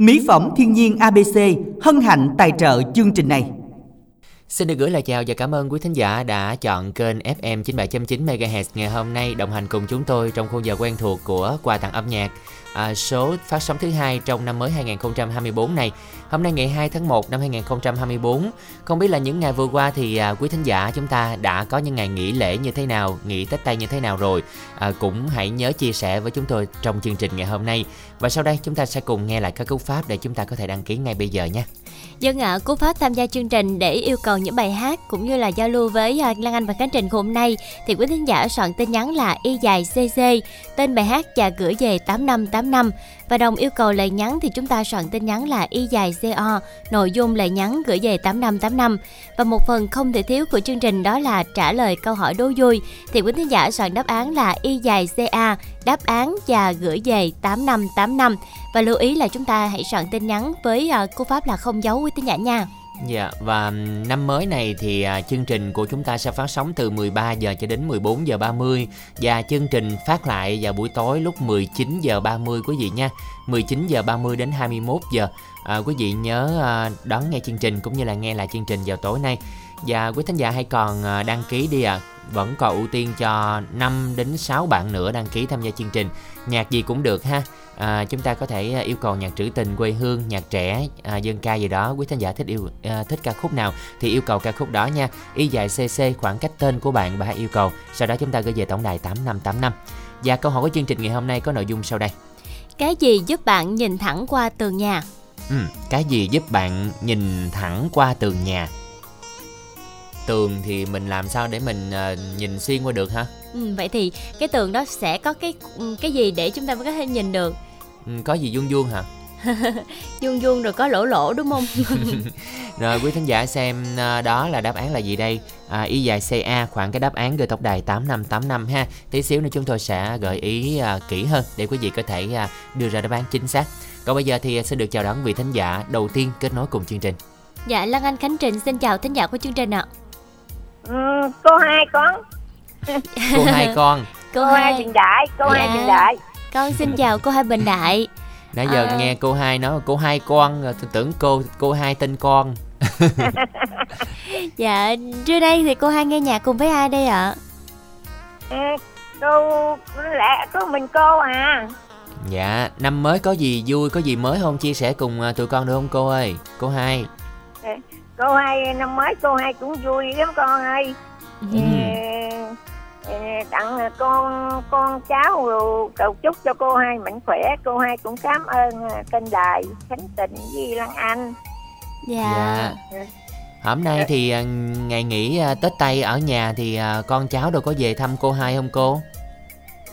Mỹ phẩm thiên nhiên ABC hân hạnh tài trợ chương trình này. Xin được gửi lời chào và cảm ơn quý thính giả đã chọn kênh FM 97.9 MHz ngày hôm nay đồng hành cùng chúng tôi trong khung giờ quen thuộc của quà tặng âm nhạc à, số phát sóng thứ hai trong năm mới 2024 này. Hôm nay ngày 2 tháng 1 năm 2024. Không biết là những ngày vừa qua thì à, quý thính giả chúng ta đã có những ngày nghỉ lễ như thế nào, nghỉ Tết Tây như thế nào rồi. À, cũng hãy nhớ chia sẻ với chúng tôi trong chương trình ngày hôm nay. Và sau đây chúng ta sẽ cùng nghe lại các cú pháp để chúng ta có thể đăng ký ngay bây giờ nhé. Dân ạ, Cú Pháp tham gia chương trình để yêu cầu những bài hát cũng như là giao lưu với à, Lan Anh và Khánh Trình hôm nay thì quý thính giả soạn tin nhắn là y dài cc tên bài hát và gửi về 8585 và đồng yêu cầu lời nhắn thì chúng ta soạn tin nhắn là y dài co nội dung lời nhắn gửi về 8585 và một phần không thể thiếu của chương trình đó là trả lời câu hỏi đố vui. Thì quý thính giả soạn đáp án là y dài ca đáp án và gửi về 8585 và lưu ý là chúng ta hãy soạn tin nhắn với ờ, cú pháp là không giấu quý thính giả nha. Dạ và năm mới này thì à, chương trình của chúng ta sẽ phát sóng từ 13 giờ cho đến 14 giờ 30 và chương trình phát lại vào buổi tối lúc 19 giờ 30 quý vị nha. 19 giờ 30 đến 21 giờ. À, quý vị nhớ à, đón nghe chương trình cũng như là nghe lại chương trình vào tối nay. Và quý thính giả hãy còn à, đăng ký đi ạ. À vẫn còn ưu tiên cho 5 đến 6 bạn nữa đăng ký tham gia chương trình nhạc gì cũng được ha à, chúng ta có thể à, yêu cầu nhạc trữ tình quê hương nhạc trẻ à, dân ca gì đó. Quý thính giả thích yêu à, thích ca khúc nào thì yêu cầu ca khúc đó nha. Y dài cc khoảng cách tên của bạn và hãy yêu cầu. Sau đó chúng ta gửi về tổng đài 8585 và câu hỏi của chương trình ngày hôm nay có nội dung sau đây. Cái gì giúp bạn nhìn thẳng qua tường nhà? Ừ, cái gì giúp bạn nhìn thẳng qua tường nhà? Tường thì mình làm sao để mình uh, nhìn xuyên qua được ha? Ừ, vậy thì cái tường đó sẽ có cái cái gì để chúng ta mới có thể nhìn được ừ, có gì vuông vuông hả? Vuông vuông rồi có lỗ lỗ đúng không? Rồi quý thính giả xem uh, đó là đáp án là gì đây? À, y dài ca khoảng cái đáp án gửi tổng đài 8585 ha. Tí xíu nữa chúng tôi sẽ gợi ý uh, kỹ hơn để quý vị có thể uh, đưa ra đáp án chính xác. Còn bây giờ thì xin được chào đón vị thính giả đầu tiên kết nối cùng chương trình. Dạ Lan Anh Khánh Trình xin chào thính giả của chương trình ạ. Ừ, cô hai con. Cô hai con. Cô, cô hai bình đại cô dạ. hai bình đại con xin chào cô hai bình đại. Nãy giờ à... nghe cô hai nói cô hai con rồi tôi tưởng cô cô hai tên con. Dạ trưa đây thì cô hai nghe nhạc cùng với ai đây ạ? À, cô lẽ có mình cô à. Dạ năm mới có gì vui có gì mới không? Chia sẻ cùng à, tụi con được không cô ơi? Cô hai. Cô hai năm mới cô hai cũng vui lắm con ơi. Ừ. tặng con con cháu cầu chúc cho cô hai mạnh khỏe. Cô hai cũng cảm ơn à, kênh đài khánh tịnh với lan anh. Dạ, dạ. hôm nay thì à, ngày nghỉ à, tết tây ở nhà thì con cháu đâu có về thăm cô hai không cô?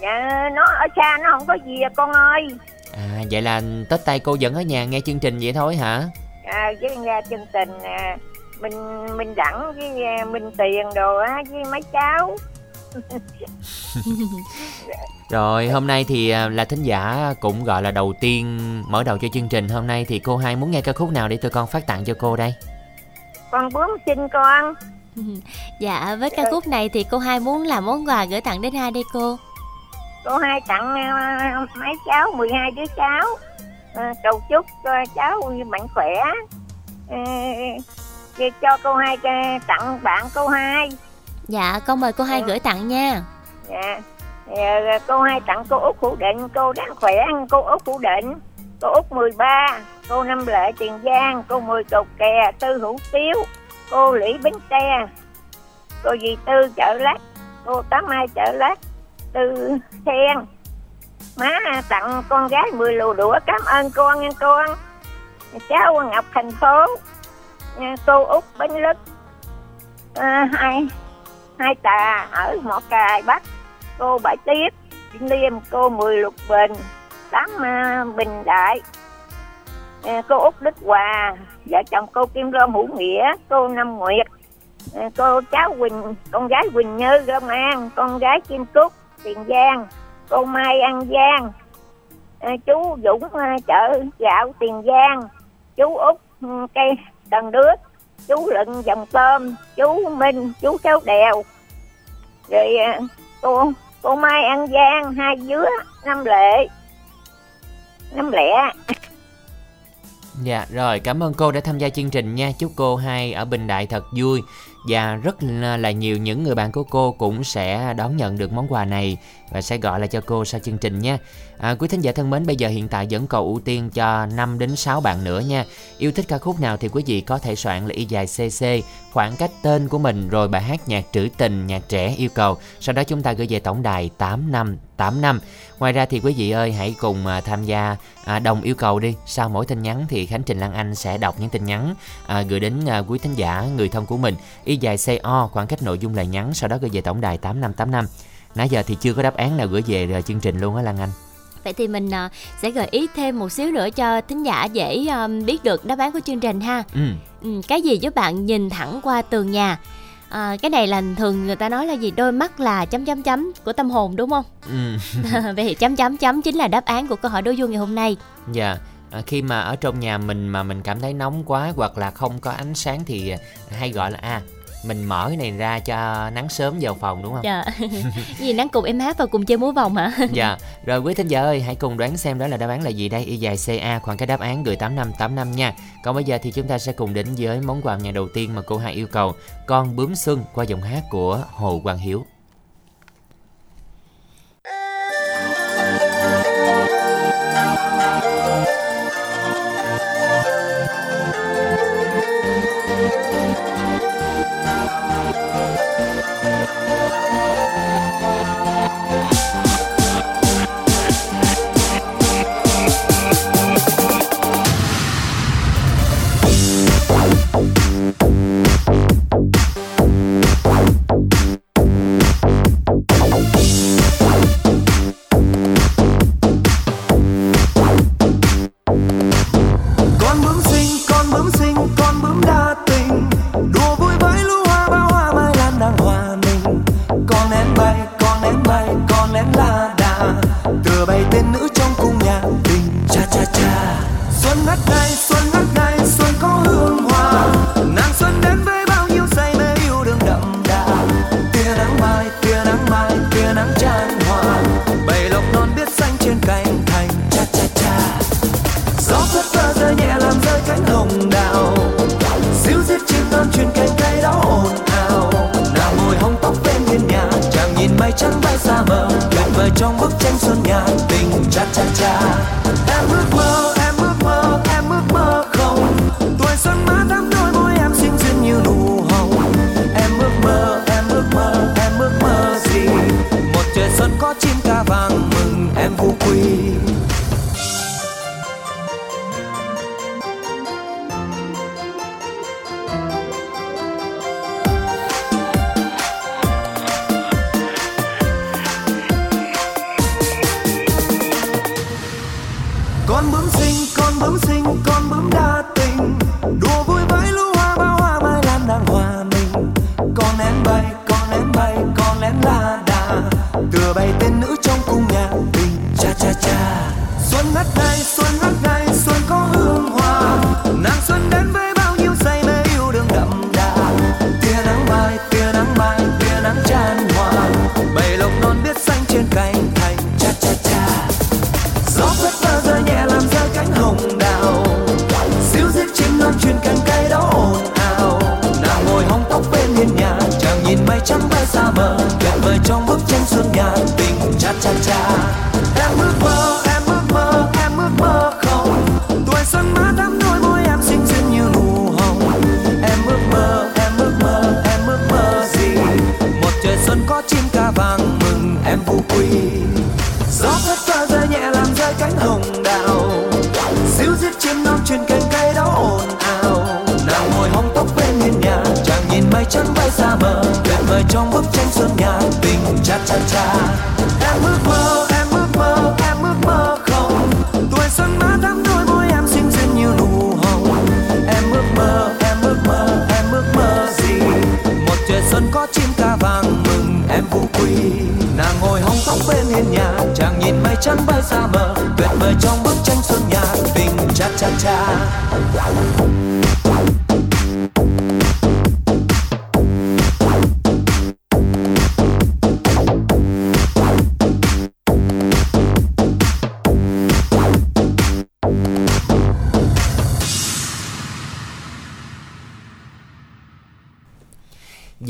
Dạ nó ở xa nó không có gì à con ơi. À vậy là tết tây cô vẫn ở nhà nghe chương trình vậy thôi hả? À, với nghe chương trình à, mình mình đẳng với mình tiền đồ á với mấy cháu rồi hôm nay thì à, là thính giả cũng gọi là đầu tiên mở đầu cho chương trình. Hôm nay thì cô hai muốn nghe ca khúc nào để tụi con phát tặng cho cô đây? Con bướm xin con. Dạ với ca khúc này thì cô hai muốn làm món quà gửi tặng đến ai đây cô? Cô hai tặng uh, mấy cháu 12 đứa cháu. À, cầu chúc uh, cháu mạnh khỏe. À, cho cô hai tặng bạn cô hai dạ con mời cô hai gửi tặng nha. Dạ, dạ, dạ cô hai tặng cô út hữu định cô đang khỏe cô út hữu định cô út 13 cô năm lệ tiền giang cô mười cầu kè tư hữu tiếu cô lý bến tre cô dì tư chợ lát cô tám mai chợ lát tư sen má tặng con gái 10 lù đũa cảm ơn con nha con cháu ngọc thành phố cô út bến lức. À, hai hai tà ở mỏ cài bắc. Cô bảy tiếp liêm cô mười lục bình, tám à, bình đại. À, cô út đức hòa, vợ chồng cô kim rơm hữu nghĩa, cô năm nguyệt. À, cô cháu quỳnh, con gái quỳnh như rơm an, con gái kim cúc tiền giang, cô mai an giang. Chú dũng chợ gạo tiền giang. Chú út ừ, cây, cần đước chú lận dòng tôm, chú minh, chú cháu đèo. Rồi à, cô cô mai an giang, hai dứa năm lệ. Năm lẻ Dạ rồi, cảm ơn cô đã tham gia chương trình nha. Chúc cô hai ở Bình Đại thật vui. Và rất là nhiều những người bạn của cô cũng sẽ đón nhận được món quà này Và sẽ gọi lại cho cô sau chương trình nha à, Quý thính giả thân mến bây giờ hiện tại vẫn còn ưu tiên cho 5 đến 6 bạn nữa nha. Yêu thích ca khúc nào thì quý vị có thể soạn là y dài cc Khoảng cách tên của mình rồi bài hát nhạc trữ tình, nhạc trẻ yêu cầu. Sau đó chúng ta gửi về tổng đài 8 năm Ngoài ra thì quý vị ơi hãy cùng à, tham gia à, đồng yêu cầu đi. Sau mỗi tin nhắn thì Khánh Trình Lan Anh sẽ đọc những tin nhắn à, gửi đến à, quý thính giả, người thân của mình. Y dài CO khoảng cách nội dung lời nhắn Sau đó gửi về tổng đài 8585 Nãy giờ thì chưa có đáp án nào gửi về à, chương trình luôn á Lan Anh. Vậy thì mình uh, sẽ gợi ý thêm một xíu nữa cho thính giả dễ um, biết được đáp án của chương trình ha. ừ. Ừ, cái gì giúp bạn nhìn thẳng qua tường nhà? À, cái này là thường người ta nói là gì đôi mắt là chấm chấm chấm của tâm hồn đúng không? Ừ. Vậy thì chấm chấm chấm chính là đáp án của câu hỏi đố vui ngày hôm nay. Dạ à, khi mà ở trong nhà mình mà mình cảm thấy nóng quá hoặc là không có ánh sáng thì hay gọi là a à, mình mở cái này ra cho nắng sớm vào phòng đúng không? Dạ. gì nắng cùng em hát và cùng chơi múa vòng hả? dạ. Rồi quý thính giả ơi, hãy cùng đoán xem đó là đáp án là gì đây? Y dài CA khoảng cái đáp án gửi 8585 nha. Còn bây giờ thì chúng ta sẽ cùng đến với món quà nhà đầu tiên mà cô hai yêu cầu, Con bướm xuân qua giọng hát của Hồ Quang Hiếu.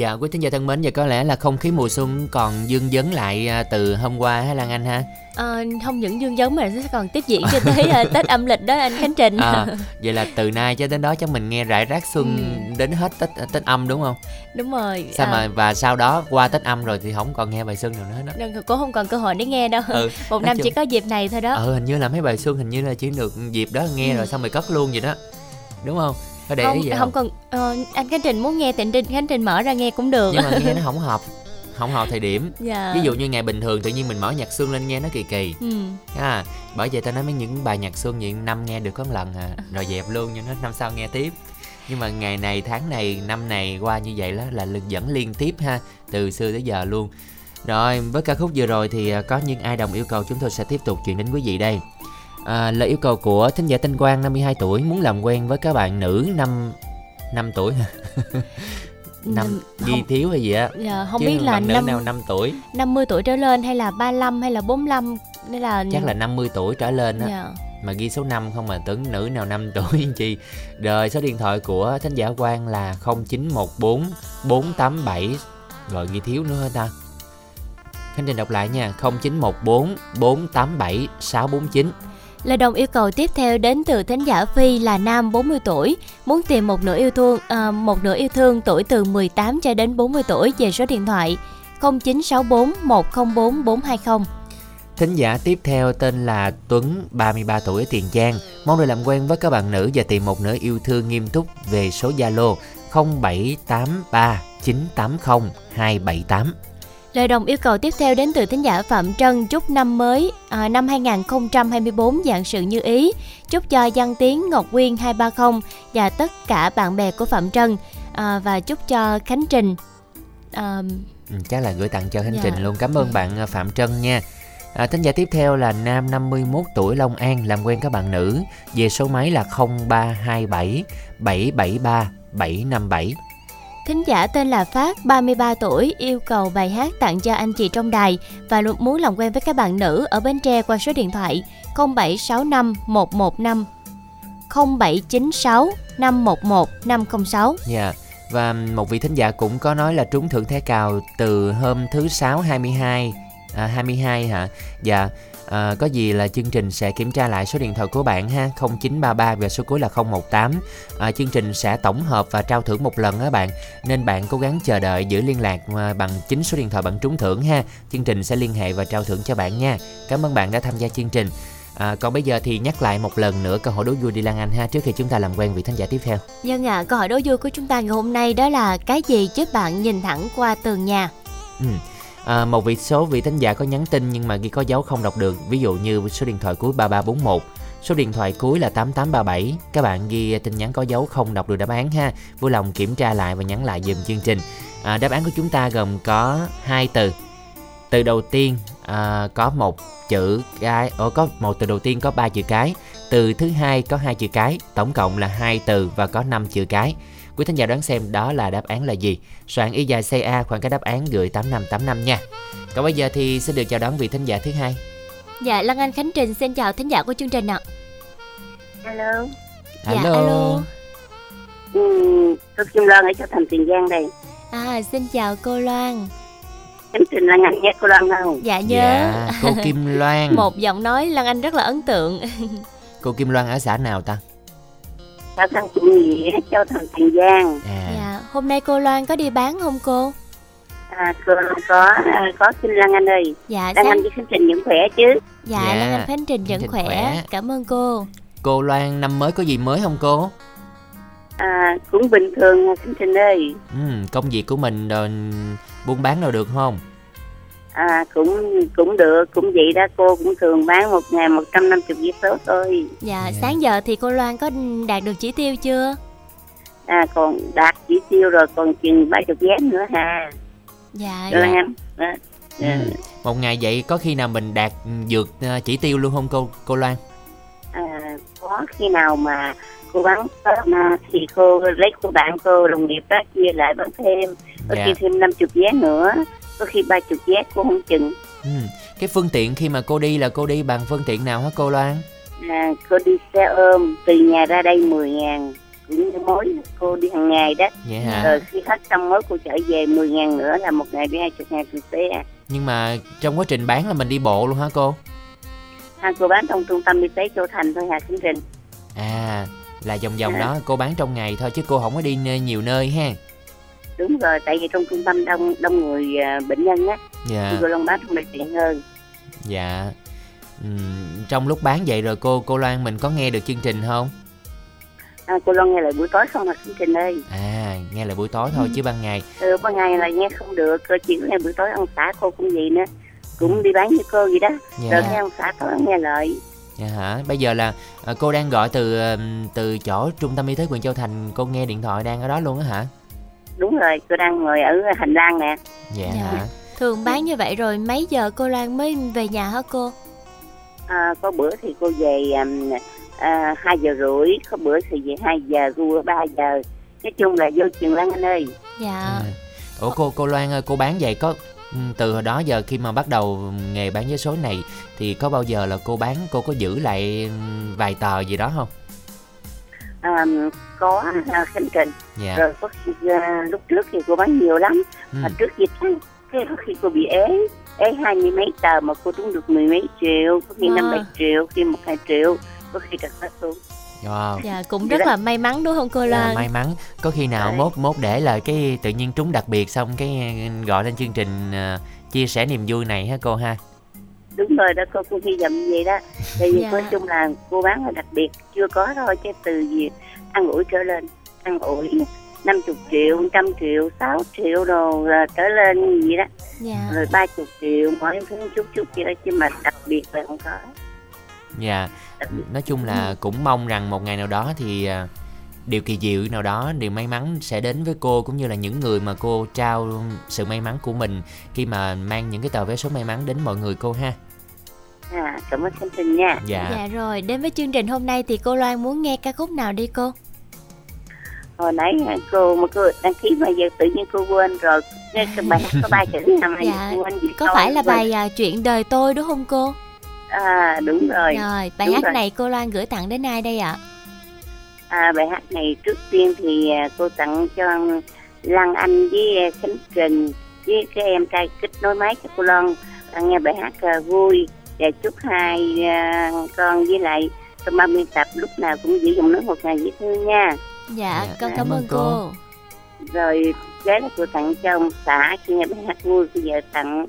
Dạ quý thính giả thân mến, giờ có lẽ là không khí mùa xuân còn dương vấn lại à, từ hôm qua ha Lan Anh ha. Ờ, không những dương giống mà sẽ còn tiếp diễn cho tới à, Tết âm lịch đó anh Khánh Trình. À, vậy là từ nay cho đến đó chắc mình nghe rải rác xuân Ừ. đến hết Tết Tết âm đúng không? Đúng rồi. Sao à, mà và sau đó qua Tết âm rồi thì không còn nghe bài xuân nào nữa đó. nên cũng không còn cơ hội để nghe đâu. Ừ, Một năm chung- chỉ có dịp này thôi đó. Ờ hình như là mấy bài xuân hình như là chỉ được dịp đó nghe Ừ. rồi xong rồi cất luôn vậy đó. Đúng không? Có để không, ý gì không không? còn ờ, anh Khánh Trình muốn nghe thì anh Khánh Trình mở ra nghe cũng được. Nhưng mà nghe nó không hợp không hợp thời điểm dạ. ví dụ như ngày bình thường tự nhiên mình mở nhạc xuân lên nghe nó kỳ kỳ Ừ. à, bởi vậy tao nói mấy những bài nhạc xuân vậy năm nghe được có một lần à rồi dẹp luôn cho nó năm sau nghe tiếp nhưng mà ngày này tháng này năm này qua như vậy đó là lực dẫn liên tiếp ha từ xưa tới giờ luôn rồi với ca khúc vừa rồi thì à, có những ai đồng yêu cầu chúng tôi sẽ tiếp tục chuyển đến quý vị đây à, lời yêu cầu của thính giả Tinh Quang 52 tuổi muốn làm quen với các bạn nữ năm năm tuổi. Hả? năm ghi không, thiếu hay gì á? Dạ, không Chứ biết là năm nào 5 tuổi? 50 tuổi trở lên hay là 35 hay là 45 nên là chắc là 50 tuổi trở lên á. Dạ. mà ghi số 5 không mà tưởng nữ nào 5 tuổi chi. Rồi số điện thoại của thánh giả Quang là 0914 487 rồi ghi thiếu nữa hả ta? Khánh Trình đọc lại nha 0914 487 649 Lời đồng yêu cầu tiếp theo đến từ thính giả Phi là nam 40 tuổi, muốn tìm một nửa yêu thương à, một nửa yêu thương tuổi từ 18 cho đến 40 tuổi về số điện thoại 0964 104 420. Thính giả tiếp theo tên là Tuấn 33 tuổi Tiền Giang Mong được làm quen với các bạn nữ và tìm một nửa yêu thương nghiêm túc về số Zalo 0783 980 278 Lời đồng yêu cầu tiếp theo đến từ thính giả Phạm Trân chúc năm mới à, năm 2024 dạng sự như ý. Chúc cho Văn Tiến, Ngọc Quyên 230 và tất cả bạn bè của Phạm Trân à, và chúc cho Khánh Trình à, Ừ, chắc là gửi tặng cho Khánh Dạ. Trình luôn. Cảm ơn bạn à, Phạm Trân nha. À, thính giả tiếp theo là nam 51 tuổi Long An làm quen các bạn nữ về số máy là 0327 773 757. Thính giả tên là Phát, 33 tuổi, yêu cầu bài hát tặng cho anh chị trong đài và luôn muốn làm quen với các bạn nữ ở Bến Tre qua số điện thoại 0765 115 0796 511 506. Dạ. Yeah. Và một vị thính giả cũng có nói là trúng thưởng thẻ cào từ hôm thứ sáu 22 à, 22 hả? Dạ. À, có gì là chương trình sẽ kiểm tra lại số điện thoại của bạn ha. 0933 và số cuối là 018 à, chương trình sẽ tổng hợp và trao thưởng một lần á bạn. Nên bạn cố gắng chờ đợi giữ liên lạc à, bằng chính số điện thoại bạn trúng thưởng ha. Chương trình sẽ liên hệ và trao thưởng cho bạn nha. Cảm ơn bạn đã tham gia chương trình. À, còn bây giờ thì nhắc lại một lần nữa câu hỏi đố vui đi Lan Anh ha trước khi chúng ta làm quen vị thính giả tiếp theo. Dân ạ, câu hỏi đố vui của chúng ta ngày hôm nay đó là cái gì giúp bạn nhìn thẳng qua tường nhà? Ừ. À, một vị số vị thính giả có nhắn tin nhưng mà ghi có dấu không đọc được. Ví dụ như số điện thoại cuối 3341 số điện thoại cuối là 8837 các bạn ghi tin nhắn có dấu không đọc được đáp án ha. Vui lòng kiểm tra lại và nhắn lại dùm chương trình. À, đáp án của chúng ta gồm có hai từ. Từ đầu tiên à, có một chữ cái ở có một từ đầu tiên có ba chữ cái. Từ thứ hai có hai chữ cái tổng cộng là hai từ và có 5 chữ cái quý thính giả đoán xem đó là đáp án là gì soạn y dài ca khoảng cái đáp án gửi 8585 nha còn bây giờ thì xin được chào đón vị thính giả thứ hai Dạ, Lan Anh Khánh Trình xin chào thính giả của chương trình ạ. alo Dạ, alo. ừ, tôi Kim Loan ở cho thành Tiền Giang đây À, xin chào cô Loan. Em trình là ngành nghe cô Loan không Dạ nhớ. dạ cô Kim Loan Một giọng nói Lan Anh rất là ấn tượng. cô Kim Loan ở xã nào ta Sao thằng chủ nghĩa cho thành Tiền Giang? À. Dạ, hôm nay cô Loan có đi bán không cô? à, cô Loan có à, có xin Lan Anh ơi. Dạ, Lan sáng Anh với Khánh Trình vẫn khỏe chứ? Dạ, Dạ, Lan Anh Khánh Trình vẫn khỏe. khỏe. Cảm ơn cô. cô Loan năm mới có gì mới không cô? À, cũng bình thường Khánh Trình ơi. Ừ, công việc của mình rồi buôn bán đâu được không à, cũng cũng được cũng vậy đó cô cũng thường bán một ngày 150 vé số thôi Dạ, Dạ. sáng giờ thì cô Loan có đạt được chỉ tiêu chưa? à, còn đạt chỉ tiêu rồi còn chừng ba chục vé nữa ha Dạ, Rồi Dạ. em à, ừ. một ngày vậy có khi nào mình đạt ừ, vượt ờ, chỉ tiêu luôn không cô cô Loan à, có khi nào mà cô bán sớm à, thì cô lấy của bạn cô đồng nghiệp đó chia lại bán thêm có Dạ. khi thêm 50 vé nữa có khi ba chục vé cô không chừng. Ừ. cái phương tiện khi mà cô đi là cô đi bằng phương tiện nào hả cô Loan? À, cô đi xe ôm từ nhà ra đây 10 ngàn. Cũng mối cô đi hàng ngày đó. Vậy hả? Rồi khi hết xong mối cô trở về 10 ngàn nữa là một ngày đi hai chục ngàn tiền xe. Nhưng mà trong quá trình bán là mình đi bộ luôn hả cô? Ha cô bán trong trung tâm y tế Châu Thành thôi Hà Khánh Trình à là vòng vòng Dạ. đó cô bán trong ngày thôi chứ cô không có đi nhiều nơi ha đúng rồi tại vì trong trung tâm đông đông người à, bệnh nhân á dạ. thì cô Long bán trong này tiện hơn. Dạ. Ừm, trong lúc bán vậy rồi cô cô Loan mình có nghe được chương trình không? À, cô Long nghe lại buổi tối không Hà Khánh Trình ơi à nghe là buổi tối thôi chứ ban ngày. Ừ, ban ngày là nghe không được cơ chỉ nghe buổi tối ăn xã cô cũng vậy nữa. Cũng đi bán như cô vậy đó. Rồi dạ nghe ăn xã tối nghe lại. Dạ hả? Bây giờ là à, cô đang gọi từ từ chỗ trung tâm y tế huyện Châu Thành cô nghe điện thoại đang ở đó luôn á hả đúng rồi cô đang ngồi ở hành lang nè dạ Dạ. hả Thường bán như vậy rồi mấy giờ cô Loan mới về nhà hả cô? à, có bữa thì cô về um, à, 2 giờ rưỡi có bữa thì về 2 giờ cô 3 giờ nói chung là vô trường lăng anh ơi Dạ. À. ủa cô cô Loan ơi cô bán vậy có ừ, từ hồi đó giờ khi mà bắt đầu nghề bán vé số này thì có bao giờ là cô bán cô có giữ lại ừ, vài tờ gì đó không à, có à, khánh trình dạ. Rồi có khi, à, lúc trước thì cô bán nhiều lắm. Ừ. mà trước dịch cái có khi cô bị ế ế hai mươi mấy tờ mà cô trúng được mười mấy triệu có khi năm bảy triệu khi một hai triệu có khi đặt phát xuống. Wow. Dạ cũng rất là may mắn đúng không cô Dạ, Loan? may mắn. Có khi nào Đấy. mốt mốt để là cái tự nhiên trúng đặc biệt xong cái gọi lên chương trình ờ, chia sẻ niềm vui này ha cô ha đúng rồi đó cô cũng hy vọng như vậy đó. Tại vì Dạ. nói chung là cô bán là đặc biệt chưa có thôi chứ từ gì ăn ủi trở lên ăn ủi 50 triệu, trăm triệu, 6 triệu đồ là trở lên gì đó. Dạ. rồi 30 triệu mỗi thứ chút chút vậy đó chứ mà đặc biệt là không có. Dạ. Nói chung là cũng mong rằng một ngày nào đó thì à, điều kỳ diệu nào đó điều may mắn sẽ đến với cô cũng như là những người mà cô trao sự may mắn của mình khi mà mang những cái tờ vé số may mắn đến mọi người cô ha à, cảm ơn chương trình nha dạ Dạ rồi, đến với chương trình hôm nay thì cô Loan muốn nghe ca khúc nào đi cô? hồi nãy cô mà cô đăng ký mà giờ tự nhiên cô quên rồi cái cái bài hát có ba chữ nào mà Dạ, quên gì Có câu phải là quên. bài à, Chuyện đời tôi đúng không cô? à đúng rồi Rồi, bài đúng hát rồi. này cô Loan gửi tặng đến ai đây ạ? À, bài hát này trước tiên thì à, cô tặng cho Lan Anh với à, Khánh Trình với cái em trai kết nối máy cho cô Loan à, nghe bài hát à, vui và chúc hai à, con với lại trong ban biên tập lúc nào cũng giữ giọng nói một ngày dễ thương nha Dạ, Dạ, con cảm cảm ơn cô. cô. rồi kế là cô tặng cho ông xã khi nghe bài hát vui bây giờ tặng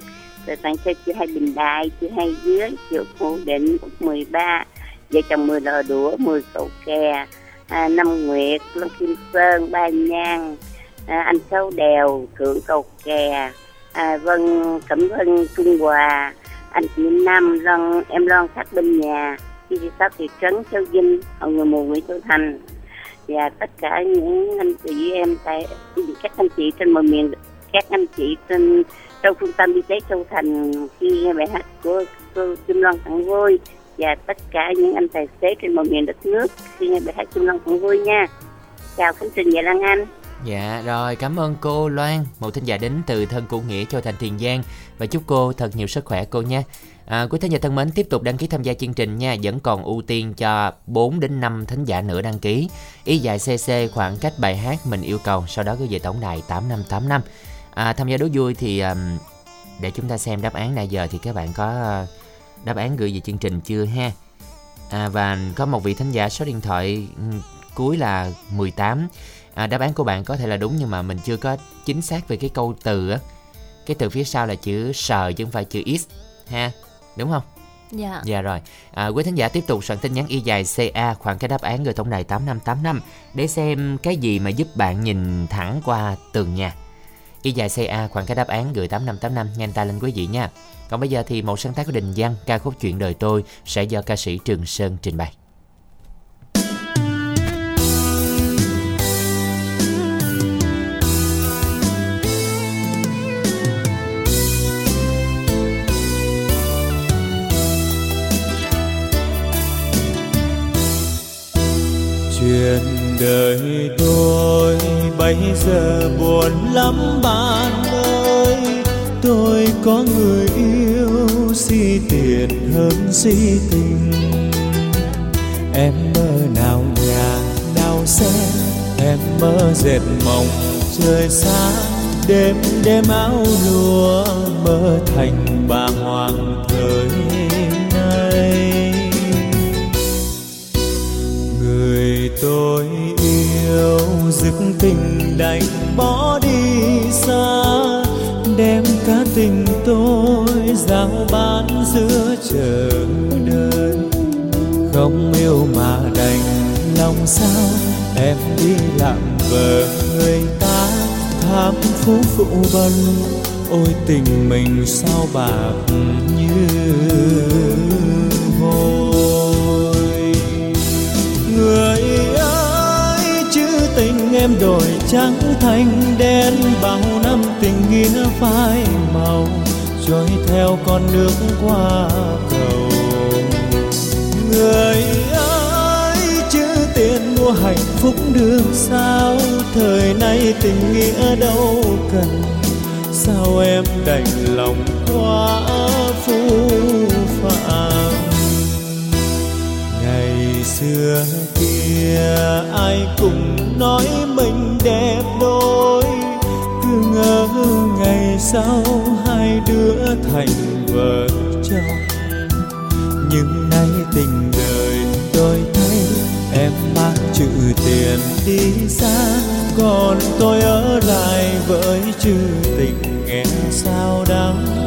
rồi tặng cho chị hai Bình Đại chị hai Dưới chị Hữu Định Út 13 vợ chồng mười lò đũa mười cậu kè à, Năm Nguyệt Long Kim Sơn Ba Nhan à, anh Sáu Đèo Thượng cầu kè à, Vân Cẩm Vân Trung Hòa anh chị nam Lon em Lon sát bên nhà. Chị đi sáu thị trấn Châu Vinh ở người mù Nguyễn Châu Thành. Và tất cả những anh chị em tại các anh chị trên mọi miền, các anh chị trên trong trung tâm y tế Châu Thành, khi nghe bài hát của cô Kim Loan tặng vui. Và tất cả những anh tài xế trên mọi miền đất nước, khi nghe bài hát Kim Loan tặng vui nha. Chào khánh trình và Lan Anh dạ rồi cảm ơn cô Loan một thính giả đến từ thân cũ nghĩa cho thành Tiền Giang và chúc cô thật nhiều sức khỏe cô nha À, quý thính giả thân mến, tiếp tục đăng ký tham gia chương trình nha, vẫn còn ưu tiên cho 4 đến 5 thính giả nữa đăng ký. Ý dài CC khoảng cách bài hát mình yêu cầu, sau đó gửi về tổng đài 8585. À, tham gia đố vui thì um, để chúng ta xem đáp án nãy giờ thì các bạn có uh, đáp án gửi về chương trình chưa ha? À, và có một vị thính giả số điện thoại um, cuối là 18. À, đáp án của bạn có thể là đúng nhưng mà mình chưa có chính xác về cái câu từ á. Cái từ phía sau là chữ sờ chứ không phải chữ is ha. Đúng không? Dạ. Dạ rồi. À, quý thính giả tiếp tục soạn tin nhắn y dài CA khoảng cái đáp án gửi tổng đài 8585 để xem cái gì mà giúp bạn nhìn thẳng qua tường nhà. Y dài CA khoảng cái đáp án gửi 8585 nhanh tay lên quý vị nha. Còn bây giờ thì một sáng tác của Đình Văn ca khúc Chuyện đời tôi sẽ do ca sĩ Trường Sơn trình bày. Chuyện đời tôi bây giờ buồn lắm bạn ơi. Tôi có người yêu, si tiền hơn si tình. Em mơ nào nhà nào xe em mơ dệt mộng trời xa. Đêm đêm áo lúa mơ thành bà hoàng tôi yêu dứt tình đành bỏ đi xa, đem cả tình tôi giao bán giữa chờ đời không yêu mà đành lòng sao, em đi làm vợ người ta. Tham phú phụ bần, ôi tình mình sao bạc em đổi trắng thành đen, bao năm tình nghĩa phai màu trôi theo con nước qua cầu. Người ơi, chữ tiền mua hạnh phúc được sao? Thời nay tình nghĩa đâu cần? Sao em đành lòng quá phu phàng? Ngày xưa kia ai cũng nói mình đẹp đôi. Cứ ngỡ ngày sau hai đứa thành vợ chồng. Nhưng nay tình đời tôi thấy em mang chữ tiền đi xa. Còn tôi ở lại với chữ tình nghe sao đắng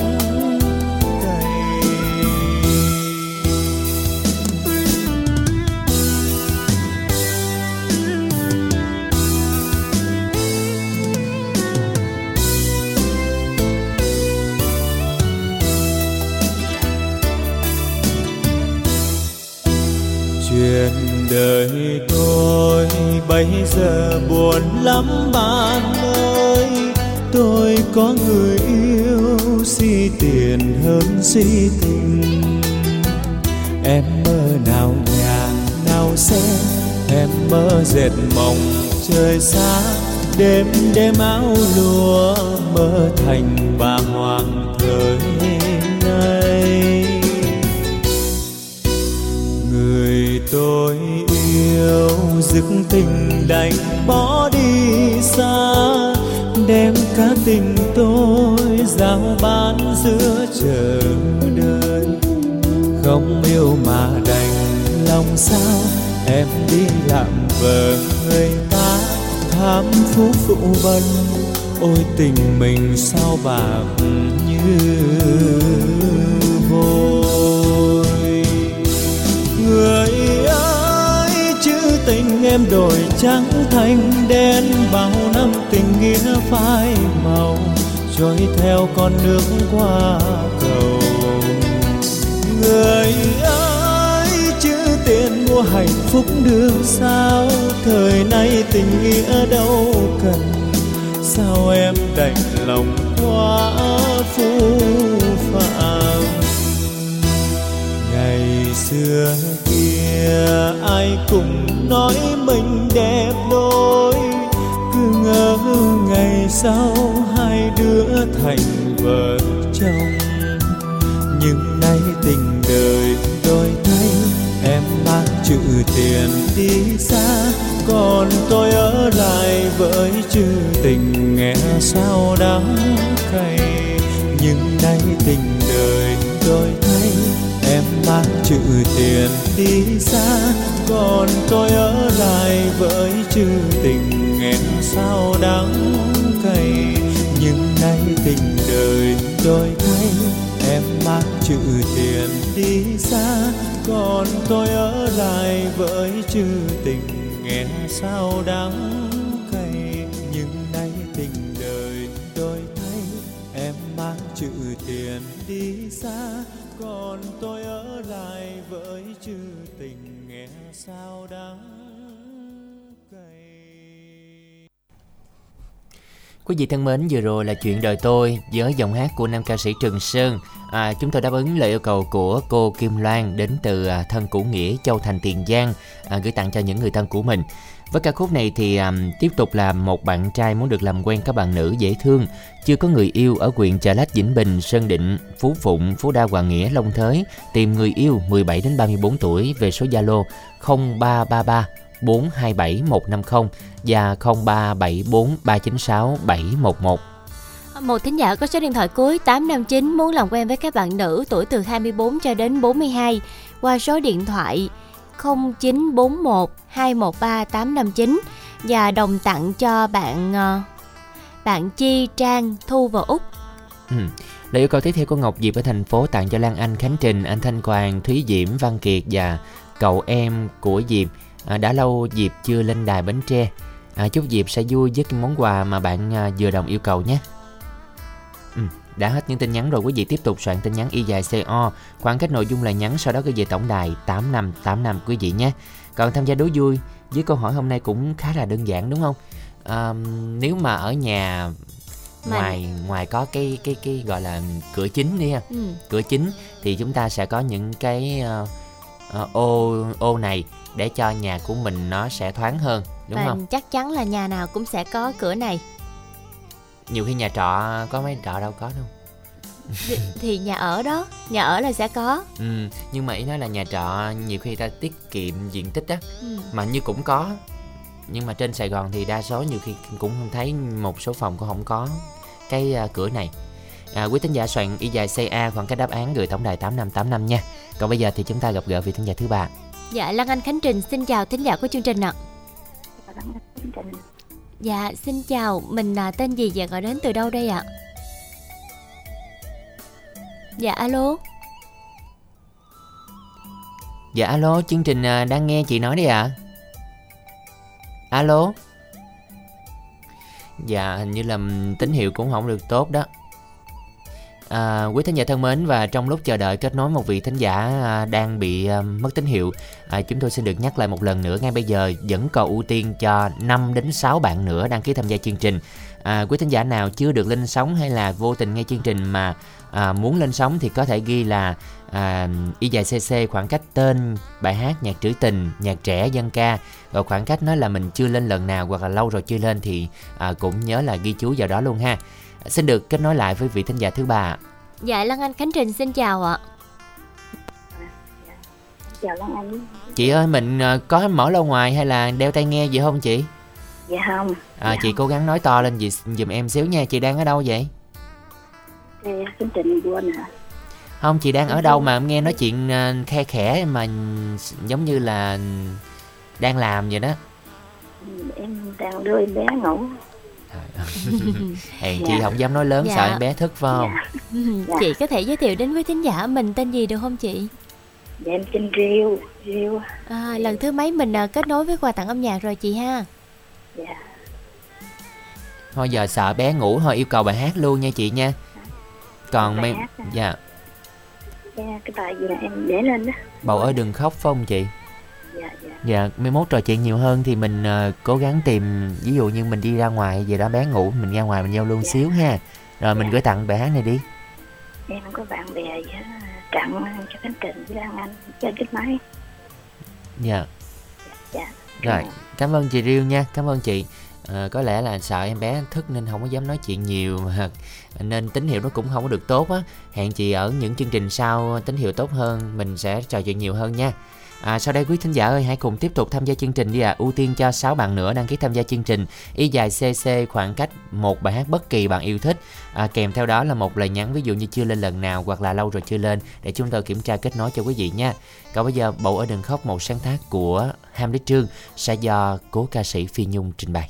lắm bạn ơi, tôi có người yêu, si tiền hơn si tình. Em mơ nào nhà nào xe em mơ dệt mộng trời xa. Đêm đêm áo lúa mơ thành bà hoàng thời nay. Người tôi yêu, dứt tình đành bỏ đem cả tình tôi giao bán giữa chờ đời không yêu mà đành lòng sao em đi làm vợ người ta. Tham phú phụ vân, ôi tình mình sao bạc như vôi em đổi trắng thành đen, bao năm tình nghĩa phai màu, trôi theo con nước qua cầu. Người ơi, chữ tiền mua hạnh phúc được sao? Thời nay tình nghĩa đâu cần. Sao em đành lòng quá phũ phàng? Ngày xưa kia ai cũng nói mình đẹp đôi. Cứ ngỡ ngày sau hai đứa thành vợ chồng. Nhưng nay tình đời đôi thay em mang chữ tiền đi xa. Còn tôi ở lại với chữ tình nghe sao đắng cay. Nhưng nay tình đời đôi thấy chữ tiền đi xa còn tôi ở lại với chữ tình nghe sao đắng cay. Nhưng nay tình đời tôi thay, em mang chữ tiền đi xa còn tôi ở lại với chữ tình nghe sao đắng cay. Nhưng nay tình đời tôi thay, em mang chữ tiền đi xa còn tôi ở lại với chữ tình nghe sao đáng cay Quý vị thân mến, vừa rồi là chuyện đời tôi với giọng hát của nam ca sĩ Trường Sơn. À, chúng tôi đáp ứng lời yêu cầu của cô Kim Loan đến từ à, thân cũ Nghĩa, Châu Thành Tiền Giang, à, gửi tặng cho những người thân của mình. Với ca khúc này thì um, tiếp tục là một bạn trai muốn được làm quen các bạn nữ dễ thương, chưa có người yêu ở huyện Chợ Lách, Vĩnh Bình, Sơn Định, Phú Phụng, Phú Đa, Hoàng Nghĩa, Long Thới, tìm người yêu 17 đến 34 tuổi về số Zalo 0333 427 150 và 0374 396 711. Một thính giả có số điện thoại cuối 859 muốn làm quen với các bạn nữ tuổi từ 24 cho đến 42 qua số điện thoại 0941 213 859 và đồng tặng cho bạn ờ, bạn Chi Trang Thu và Úc. Ừ. Lời yêu cầu tiếp theo của Ngọc Diệp ở thành phố tặng cho Lan Anh Khánh Trình, anh Thanh Quang, Thúy Diễm, Văn Kiệt và cậu em của Diệp. À, đã lâu Diệp chưa lên đài Bến Tre. À, chúc Diệp sẽ vui với cái món quà mà bạn à, vừa đồng yêu cầu nhé. Đã hết những tin nhắn rồi quý vị tiếp tục soạn tin nhắn y dài CO khoảng cách nội dung là nhắn sau đó gửi về tổng đài 8585 quý vị nhé. Còn tham gia đố vui với câu hỏi hôm nay cũng khá là đơn giản đúng không? À, nếu mà ở nhà ngoài ngoài có cái cái cái gọi là cửa chính đi ha. Ừ. cửa chính thì chúng ta sẽ có những cái ờ, ờ, ô ô này để cho nhà của mình nó sẽ thoáng hơn đúng và không? chắc chắn là nhà nào cũng sẽ có cửa này. Nhiều khi nhà trọ có mấy trọ đâu có đâu Thì, thì nhà ở đó, nhà ở là sẽ có. ừ, nhưng mà ý nói là nhà trọ nhiều khi ta tiết kiệm diện tích á Ừ. mà như cũng có nhưng mà trên Sài Gòn thì đa số nhiều khi cũng không thấy một số phòng cũng không có cái à, cửa này à, quý thính giả soạn y dài CA khoảng cái đáp án gửi tổng đài 8585 nha còn bây giờ thì chúng ta gặp gỡ vị thính giả thứ ba Dạ Lan Anh Khánh Trình xin chào thính giả của chương trình ạ. Dạ xin chào, mình là tên gì và gọi đến từ đâu đây ạ? Dạ alo. Dạ alo, chương trình à, đang nghe chị nói đi ạ. Alo. Dạ, hình như là tín hiệu cũng không được tốt đó. À, quý thính giả thân mến và trong lúc chờ đợi kết nối một vị thính giả à, đang bị à, mất tín hiệu, à, chúng tôi xin được nhắc lại một lần nữa ngay bây giờ vẫn còn ưu tiên cho 5 đến 6 bạn nữa đăng ký tham gia chương trình. À, quý thính giả nào chưa được lên sóng hay là vô tình nghe chương trình mà à, muốn lên sóng thì có thể ghi là à, y dài cc khoảng cách tên bài hát nhạc trữ tình nhạc trẻ dân ca rồi khoảng cách nói là mình chưa lên lần nào hoặc là lâu rồi chưa lên thì à, cũng nhớ là ghi chú vào đó luôn ha xin được kết nối lại với vị thính giả thứ ba. Dạ Lan Anh Khánh Trình xin chào ạ. chào Lan Anh. Chị ơi mình à, có mở loa ngoài hay là đeo tai nghe gì không chị? Dạ không. À, chị cố gắng nói to lên gì giùm em xíu nha. Chị đang ở đâu vậy? Chương trình quên hả không chị đang ở đâu mà em nghe nói chuyện à, khe khẽ mà giống như là đang làm vậy đó. Em đang đưa em bé ngủ Hèn chị Dạ. không dám nói lớn Dạ. sợ em bé thức phải không Dạ. Chị có thể giới thiệu đến với thính giả mình tên gì được không chị? dạ em trên riêu riêu À, lần thứ mấy mình à, kết nối với quà tặng âm nhạc rồi chị ha? dạ thôi giờ sợ bé ngủ thôi yêu cầu bài hát luôn nha chị nha còn Bài mấy hát à? dạ Dạ, cái bài gì là em để lên đó bầu ơi đừng khóc phải không chị dạ dạ dạ mai mốt trò chuyện nhiều hơn thì mình ờ, cố gắng tìm ví dụ như mình đi ra ngoài gì đó bé ngủ mình ra ngoài mình giao lưu Dạ. xíu ha. Rồi mình Dạ. gửi tặng bài hát này đi. Em có bạn bè gì hết tặng cho khánh trình với lan anh trên cái máy. Dạ. Dạ. Rồi cảm ơn chị riêu nha cảm ơn chị. Ờ, có lẽ là sợ em bé thức nên không có dám nói chuyện nhiều mà nên tín hiệu nó cũng không có được tốt á. Hẹn chị ở những chương trình sau tín hiệu tốt hơn mình sẽ trò chuyện nhiều hơn nha À, sau đây quý thính giả ơi hãy cùng tiếp tục tham gia chương trình đi ạ. Ưu tiên cho 6 bạn nữa đăng ký tham gia chương trình. Y dài cc khoảng cách một bài hát bất kỳ bạn yêu thích. À, kèm theo đó là một lời nhắn ví dụ như chưa lên lần nào hoặc là lâu rồi chưa lên để chúng tôi kiểm tra kết nối cho quý vị nha. Còn bây giờ bầu ở đừng khóc một sáng tác của Hamlet Trương sẽ do cố ca sĩ Phi Nhung trình bày.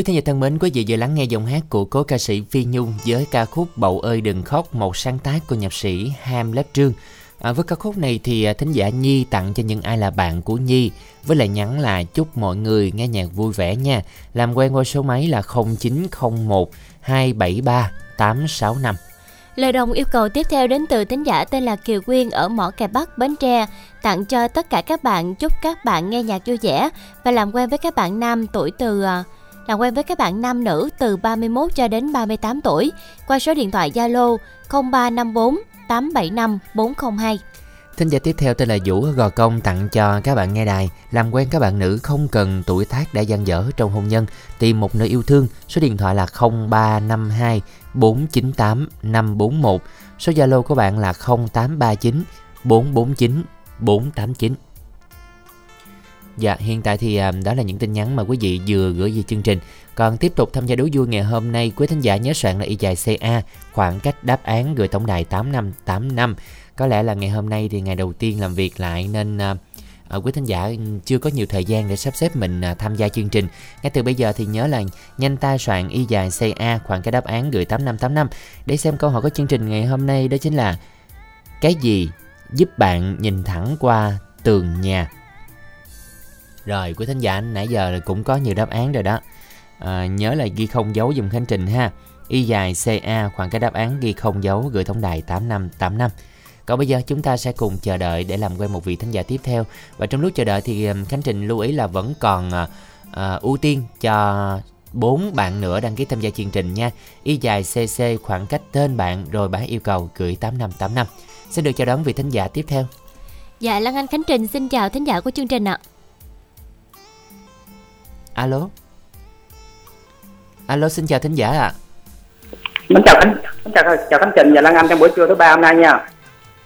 Quý thính giả thân mến, quý vị vừa lắng nghe giọng hát của cố ca sĩ Phi Nhung với ca khúc Bầu ơi đừng khóc, một sáng tác của nhạc sĩ Ham Lát Trương. À, với ca khúc này thì à, thính giả Nhi tặng cho những ai là bạn của Nhi với lời nhắn là chúc mọi người nghe nhạc vui vẻ nha. Làm quen qua số máy là 0901 273 865. Lời đồng yêu cầu tiếp theo đến từ thính giả tên là Kiều Quyên ở Mỏ Cày Bắc, Bến Tre, tặng cho tất cả các bạn chúc các bạn nghe nhạc vui vẻ và làm quen với các bạn nam tuổi từ à, làm quen với các bạn nam nữ từ 31 cho đến 38 tuổi qua số điện thoại Zalo 0354 875 402. Thính giả tiếp theo, tên là Vũ ở Gò Công, tặng cho các bạn nghe đài. Làm quen các bạn nữ không cần tuổi tác đã gian dở trong hôn nhân, Tìm một nơi yêu thương. Số điện thoại là 0352 498 541 Số Zalo của bạn là 0839 449 489 Dạ, hiện tại thì à, đó là những tin nhắn mà quý vị vừa gửi về chương trình. Còn tiếp tục tham gia đố vui ngày hôm nay, quý thính giả nhớ soạn là y dài CA, khoảng cách đáp án gửi tổng đài 8585. Có lẽ là ngày hôm nay thì ngày đầu tiên làm việc lại nên à, à, quý thính giả chưa có nhiều thời gian để sắp xếp mình à, tham gia chương trình ngay từ bây giờ thì nhớ là nhanh tay soạn y dài CA khoảng cái đáp án gửi 8585 để xem câu hỏi của chương trình ngày hôm nay đó chính là cái gì giúp bạn nhìn thẳng qua tường nhà rồi quý thính giả nãy giờ cũng có nhiều đáp án rồi đó. À, nhớ là ghi không dấu dùng khánh trình ha. Y dài CA khoảng cái đáp án ghi không dấu gửi tổng đài 8585 còn bây giờ chúng ta sẽ cùng chờ đợi để làm quen một vị thính giả tiếp theo. Và trong lúc chờ đợi thì um, khánh trình lưu ý là vẫn còn à, à, ưu tiên cho bốn bạn nữa đăng ký tham gia chương trình nha. Y dài cc khoảng cách tên bạn rồi bá yêu cầu gửi 8585 xin được chào đón vị thính giả tiếp theo. Dạ Lan Anh Khánh Trình xin chào thính giả của chương trình ạ alo alo xin chào thính giả ạ Mình chào Khánh, mình chào chào Khánh Trình và Lan Anh trong buổi trưa thứ ba hôm nay nha.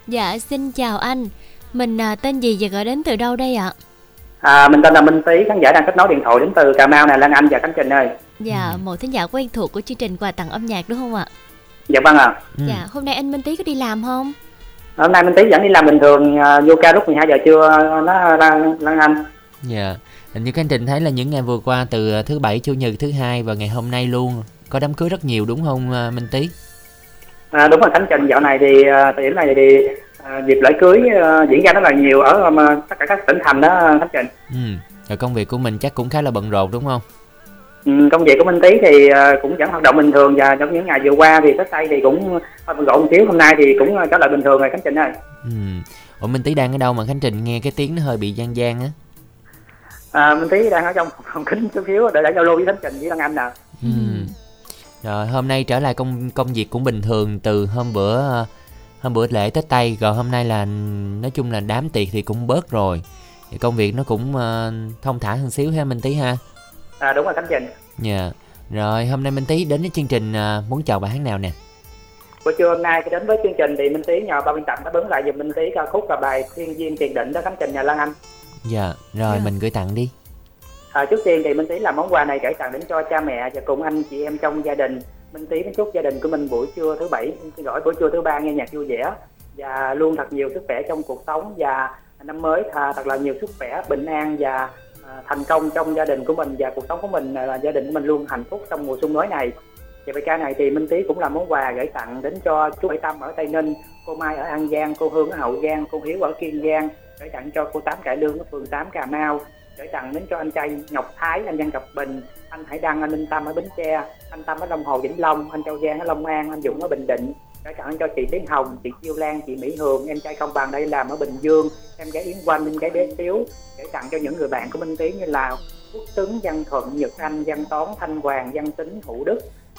Dạ xin chào anh. Mình à, tên gì và gọi đến từ đâu đây ạ? À, mình tên là Minh Tý, khán giả đang kết nối điện thoại đến từ Cà Mau nè, Lan Anh và Khánh Trình ơi. Dạ một thính giả quen thuộc của chương trình quà tặng âm nhạc đúng không ạ? Dạ vâng ạ. Ừ. Dạ hôm nay anh Minh Tý có đi làm không? Hôm nay Minh Tý vẫn đi làm bình thường, à, vô ca lúc 12 giờ trưa nó Lan, Lan Anh. Dạ Hình như Khánh Trình thấy là những ngày vừa qua từ thứ bảy, chủ nhật, thứ hai và ngày hôm nay luôn Có đám cưới rất nhiều đúng không à, Minh Tý? À, đúng rồi Khánh Trình dạo này thì à, thời điểm này thì à, dịp lễ cưới à, diễn ra rất là nhiều ở um, tất cả các tỉnh thành đó Khánh Trình. Ừ Rồi công việc của mình chắc cũng khá là bận rộn đúng không? Ừ, công việc của Minh Tý thì à, cũng vẫn hoạt động bình thường và trong những ngày vừa qua thì Tết Tây thì cũng hơi bận rộn một xíu, hôm nay thì cũng trở lại bình thường rồi Khánh Trình ơi. Ừ Ủa Minh Tý đang ở đâu mà Khánh Trình nghe cái tiếng nó hơi bị gian gian á À, Minh Tý đang ở trong phòng kính chút xíu để để giao lưu với Khánh Trình với Lan Anh nè. Ừ. Rồi hôm nay trở lại công công việc cũng bình thường từ hôm bữa hôm bữa lễ Tết Tây rồi hôm nay là nói chung là đám tiệc thì cũng bớt rồi. Thì công việc nó cũng ờ, thông thả hơn xíu ha Minh Tý ha. À, đúng rồi Khánh Trình. Dạ. Rồi hôm nay Minh Tý đến với chương trình ờ, muốn chào bài hát nào nè. Buổi trưa hôm nay khi đến với chương trình thì Minh Tý nhờ ban biên tập đáp ứng lại giùm Minh Tý ca khúc là bài Thiên Duyên Tiền Định đó Khánh Trình nhà Lan Anh. Dạ. Rồi mình gửi tặng đi. À, trước tiên thì Minh Tý làm món quà này gửi tặng đến cho cha mẹ và cùng anh chị em trong gia đình. Minh Tý chúc gia đình của mình buổi trưa thứ bảy, xin lỗi buổi trưa thứ ba nghe nhạc vui vẻ và luôn thật nhiều sức khỏe trong cuộc sống và năm mới thật là nhiều sức khỏe, bình an và à, thành công trong gia đình của mình và cuộc sống của mình là gia đình của mình luôn hạnh phúc trong mùa xuân mới này. Và bài ca này thì Minh Tý cũng là món quà gửi tặng đến cho chú Bảy Tâm ở Tây Ninh, cô Mai ở An Giang, cô Hương ở Hậu Giang, cô Hiếu ở Kiên Giang, gửi tặng cho cô Tám Cải Lương ở phường 8 Cà Mau, gửi tặng đến cho anh trai Ngọc Thái, anh Văn Cập Bình, anh Hải Đăng, anh Minh Tâm ở Bến Tre, anh Tâm ở Long Hồ Vĩnh Long, anh Châu Giang ở Long An, anh Dũng ở Bình Định, gửi tặng cho chị Tiến Hồng, chị Chiêu Lan, chị Mỹ Hường, em trai công bằng đây làm ở Bình Dương, em gái Yến Quanh, em gái Bé xíu gửi tặng cho những người bạn của Minh tiến như là Quốc tướng, Văn Thuận, Nhật Anh, Văn Toán, Thanh Hoàng, Văn Tính, Hữu Đức.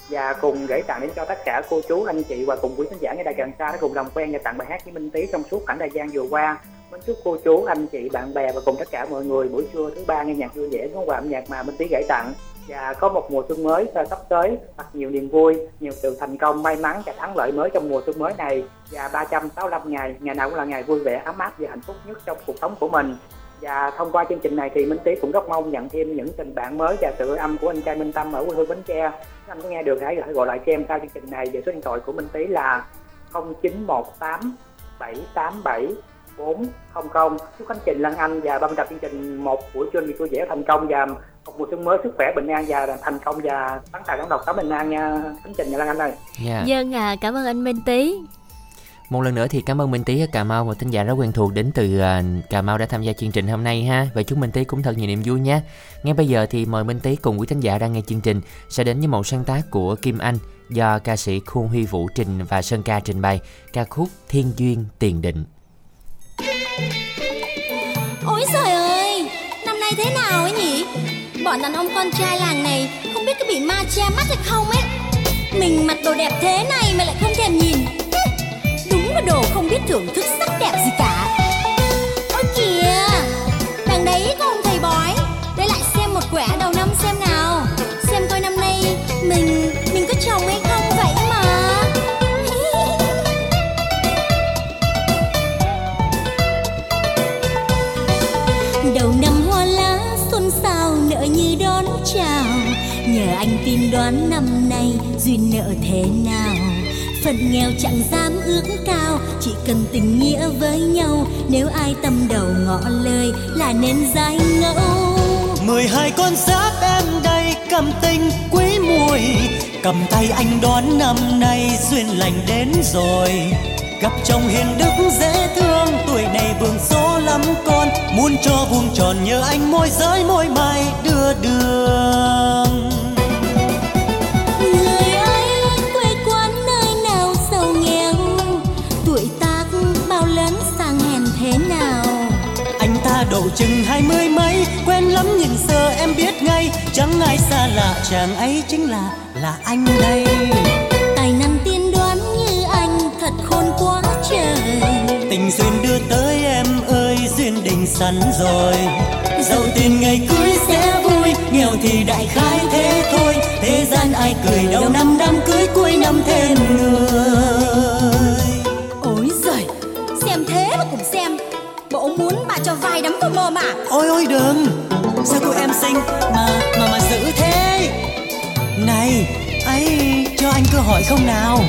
Và cùng gửi tặng đến cho tất cả cô chú anh chị và cùng quý khán giả nghe đài gần xa đã cùng đồng quen và tặng bài hát với Minh Tý trong suốt khoảng thời gian vừa qua. Mến chúc cô chú, anh chị, bạn bè và cùng tất cả mọi người buổi trưa thứ ba nghe nhạc vui vẻ món quà âm nhạc mà Minh Tý gửi tặng. Và có một mùa xuân mới sắp tới thật nhiều niềm vui, nhiều sự thành công, may mắn và thắng lợi mới trong mùa xuân mới này. Và 365 ngày, ngày nào cũng là ngày vui vẻ, ấm áp và hạnh phúc nhất trong cuộc sống của mình. Và thông qua chương trình này thì Minh Tý cũng rất mong nhận thêm những tình bạn mới và sự âm của anh trai Minh Tâm ở quê hương Bến Tre. Anh có nghe được hãy hãy gọi lại cho em sau chương trình này. Về số điện thoại của Minh Tý là 0918 787 400 chúc khánh trình Lan Anh và ban tập chương trình một buổi trưa vui vẻ thành công và một mùa xuân mới sức khỏe bình an và thành công và tấn tài tấn độc tấm bình an nha khánh trình và Lan Anh ơi Dạ. Dân à cảm ơn anh Minh Tý. Một lần nữa thì cảm ơn Minh Tý ở Cà Mau một thính giả rất quen thuộc đến từ à, Cà Mau đã tham gia chương trình hôm nay ha và chúc Minh Tý cũng thật nhiều niềm vui nhé. Ngay bây giờ thì mời Minh Tý cùng quý thính giả đang nghe chương trình sẽ đến với một sáng tác của Kim Anh do ca sĩ Khuôn Huy Vũ trình và Sơn Ca trình bày ca khúc Thiên Duyên Tiền Định. Ôi trời ơi, Năm nay thế nào ấy nhỉ? Bọn đàn ông con trai làng này Không biết có bị ma che mắt hay không ấy. Mình mặc đồ đẹp thế này mà lại không thèm nhìn. Đúng là đồ không biết thưởng thức sắc đẹp gì cả. Ôi kìa, Đằng đấy có chào. Nhờ anh tin đoán năm nay duyên nợ thế nào? Phận nghèo chẳng dám ước cao, chỉ cần tình nghĩa với nhau. Nếu ai tâm đầu ngõ lời là nên dai ngẫu. Mười hai con giáp em đây cầm tình quý mùi. Cầm tay anh đón năm nay duyên lành đến rồi. Gặp chồng hiền đức dễ thương, tuổi này vương số lắm con muốn cho vuông tròn nhờ anh môi giới môi mai đưa đường. Người ấy quê quán nơi nào giàu nghèo tuổi tác bao lớn sang hèn thế nào? Anh ta độ chừng hai mươi mấy quen lắm nhìn sơ em biết ngay chẳng ai xa lạ chàng ấy chính là là anh đây. Tài năng tiên đoán như anh thật khôn quá trời. Tình duyên đưa tới em ơi định sẵn rồi. Giàu tiền ngày cưới sẽ vui nghèo thì đại khái thế thôi. Thế gian ai cười đầu năm đám cưới cuối năm thêm người. Ôi giời xem thế mà cùng xem. Bộ muốn bà cho vai đấm vào mồm à? Ôi ôi đừng. Sao cô em xinh mà mà mà giữ thế? Này ấy cho anh cơ hội không nào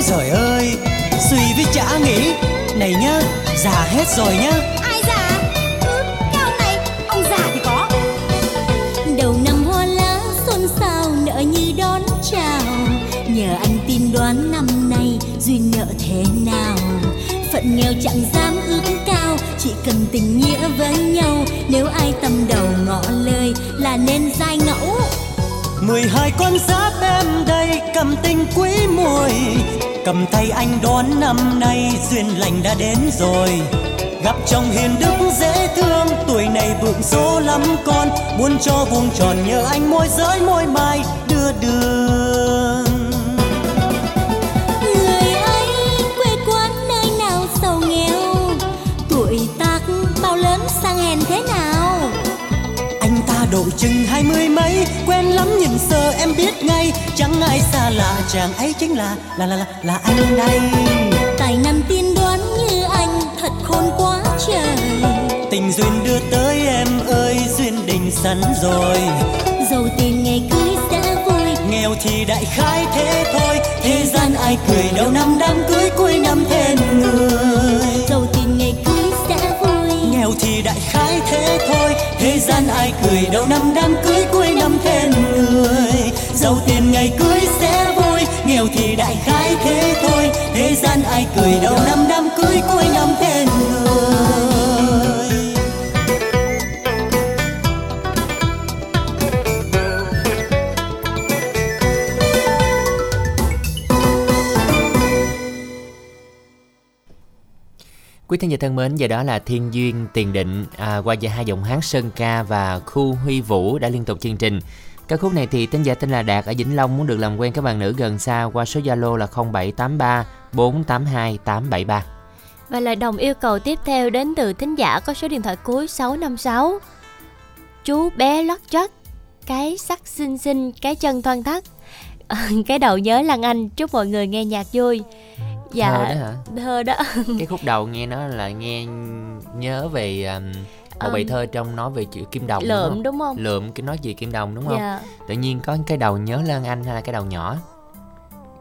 ôi giời ơi suy với chả nghĩ. Này nhá già hết rồi nhá. Ai già? Ừ, cái ông này ông già thì có. Đầu năm hoa lá xôn xao nợ như đón chào. Nhờ anh tin đoán năm nay duyên nợ thế nào? Phận nghèo chẳng dám ước cao chỉ cần tình nghĩa với nhau. Nếu ai tâm đầu ngỏ lời là nên dai ngẫu. Mười hai con giáp em đây cầm tình quý mùi cầm tay anh đón năm nay duyên lành đã đến rồi. Gặp chồng hiền đức dễ thương tuổi này vượng số lắm con. Muốn cho vuông tròn nhờ anh môi giới môi mai đưa đường. Người ấy quê quán nơi nào giàu nghèo? Tuổi tác bao lớn sang hèn thế nào? Anh ta độ chừng hai mươi mấy quen lắm nhìn sơ em biết ngay chẳng ai xa lạ chàng ấy chính là là là là, là anh đây. Tài năng tiên đoán như anh thật khôn quá trời. Tình duyên đưa tới em ơi duyên định sẵn rồi. Giàu tiền ngày cưới sẽ vui. Nghèo thì đại khái thế thôi. Thế gian ai cười đầu năm đám cưới cuối năm thêm người. Giàu tiền ngày cưới sẽ vui. Nghèo thì đại khái thế thôi. Thế gian ai cười đầu năm đám cưới giàu tiền ngày cưới sẽ vui nghèo thì đại khái thế thôi thế gian ai cười đầu năm đám cưới cuối năm thêm người Quý thính giả thân mến, giờ đó là Thiên Duyên Tiền Định à, qua giờ hai giọng hát Sơn Ca và Khu Huy Vũ đã liên tục chương trình. Ca khúc này thì tên giả tên là Đạt ở Vĩnh Long muốn được làm quen các bạn nữ gần xa qua số Zalo là 0783 482 873. Và lời đồng yêu cầu tiếp theo đến từ thính giả có số điện thoại cuối 656. Chú bé lót chót, cái sắc xinh xinh, cái chân thoăn thắt. cái đầu nhớ Lan Anh, chúc mọi người nghe nhạc vui. Dạ, Thơ đó hả? Thơ đó. Cái khúc đầu nghe nó là nghe nhớ về um, một Um, bài thơ trong nói về chữ Kim Đồng đúng Lượm không? đúng không? Lượm cái nói gì Kim Đồng đúng không? Dạ. Tự nhiên có cái đầu nhớ Lan Anh hay là cái đầu nhỏ?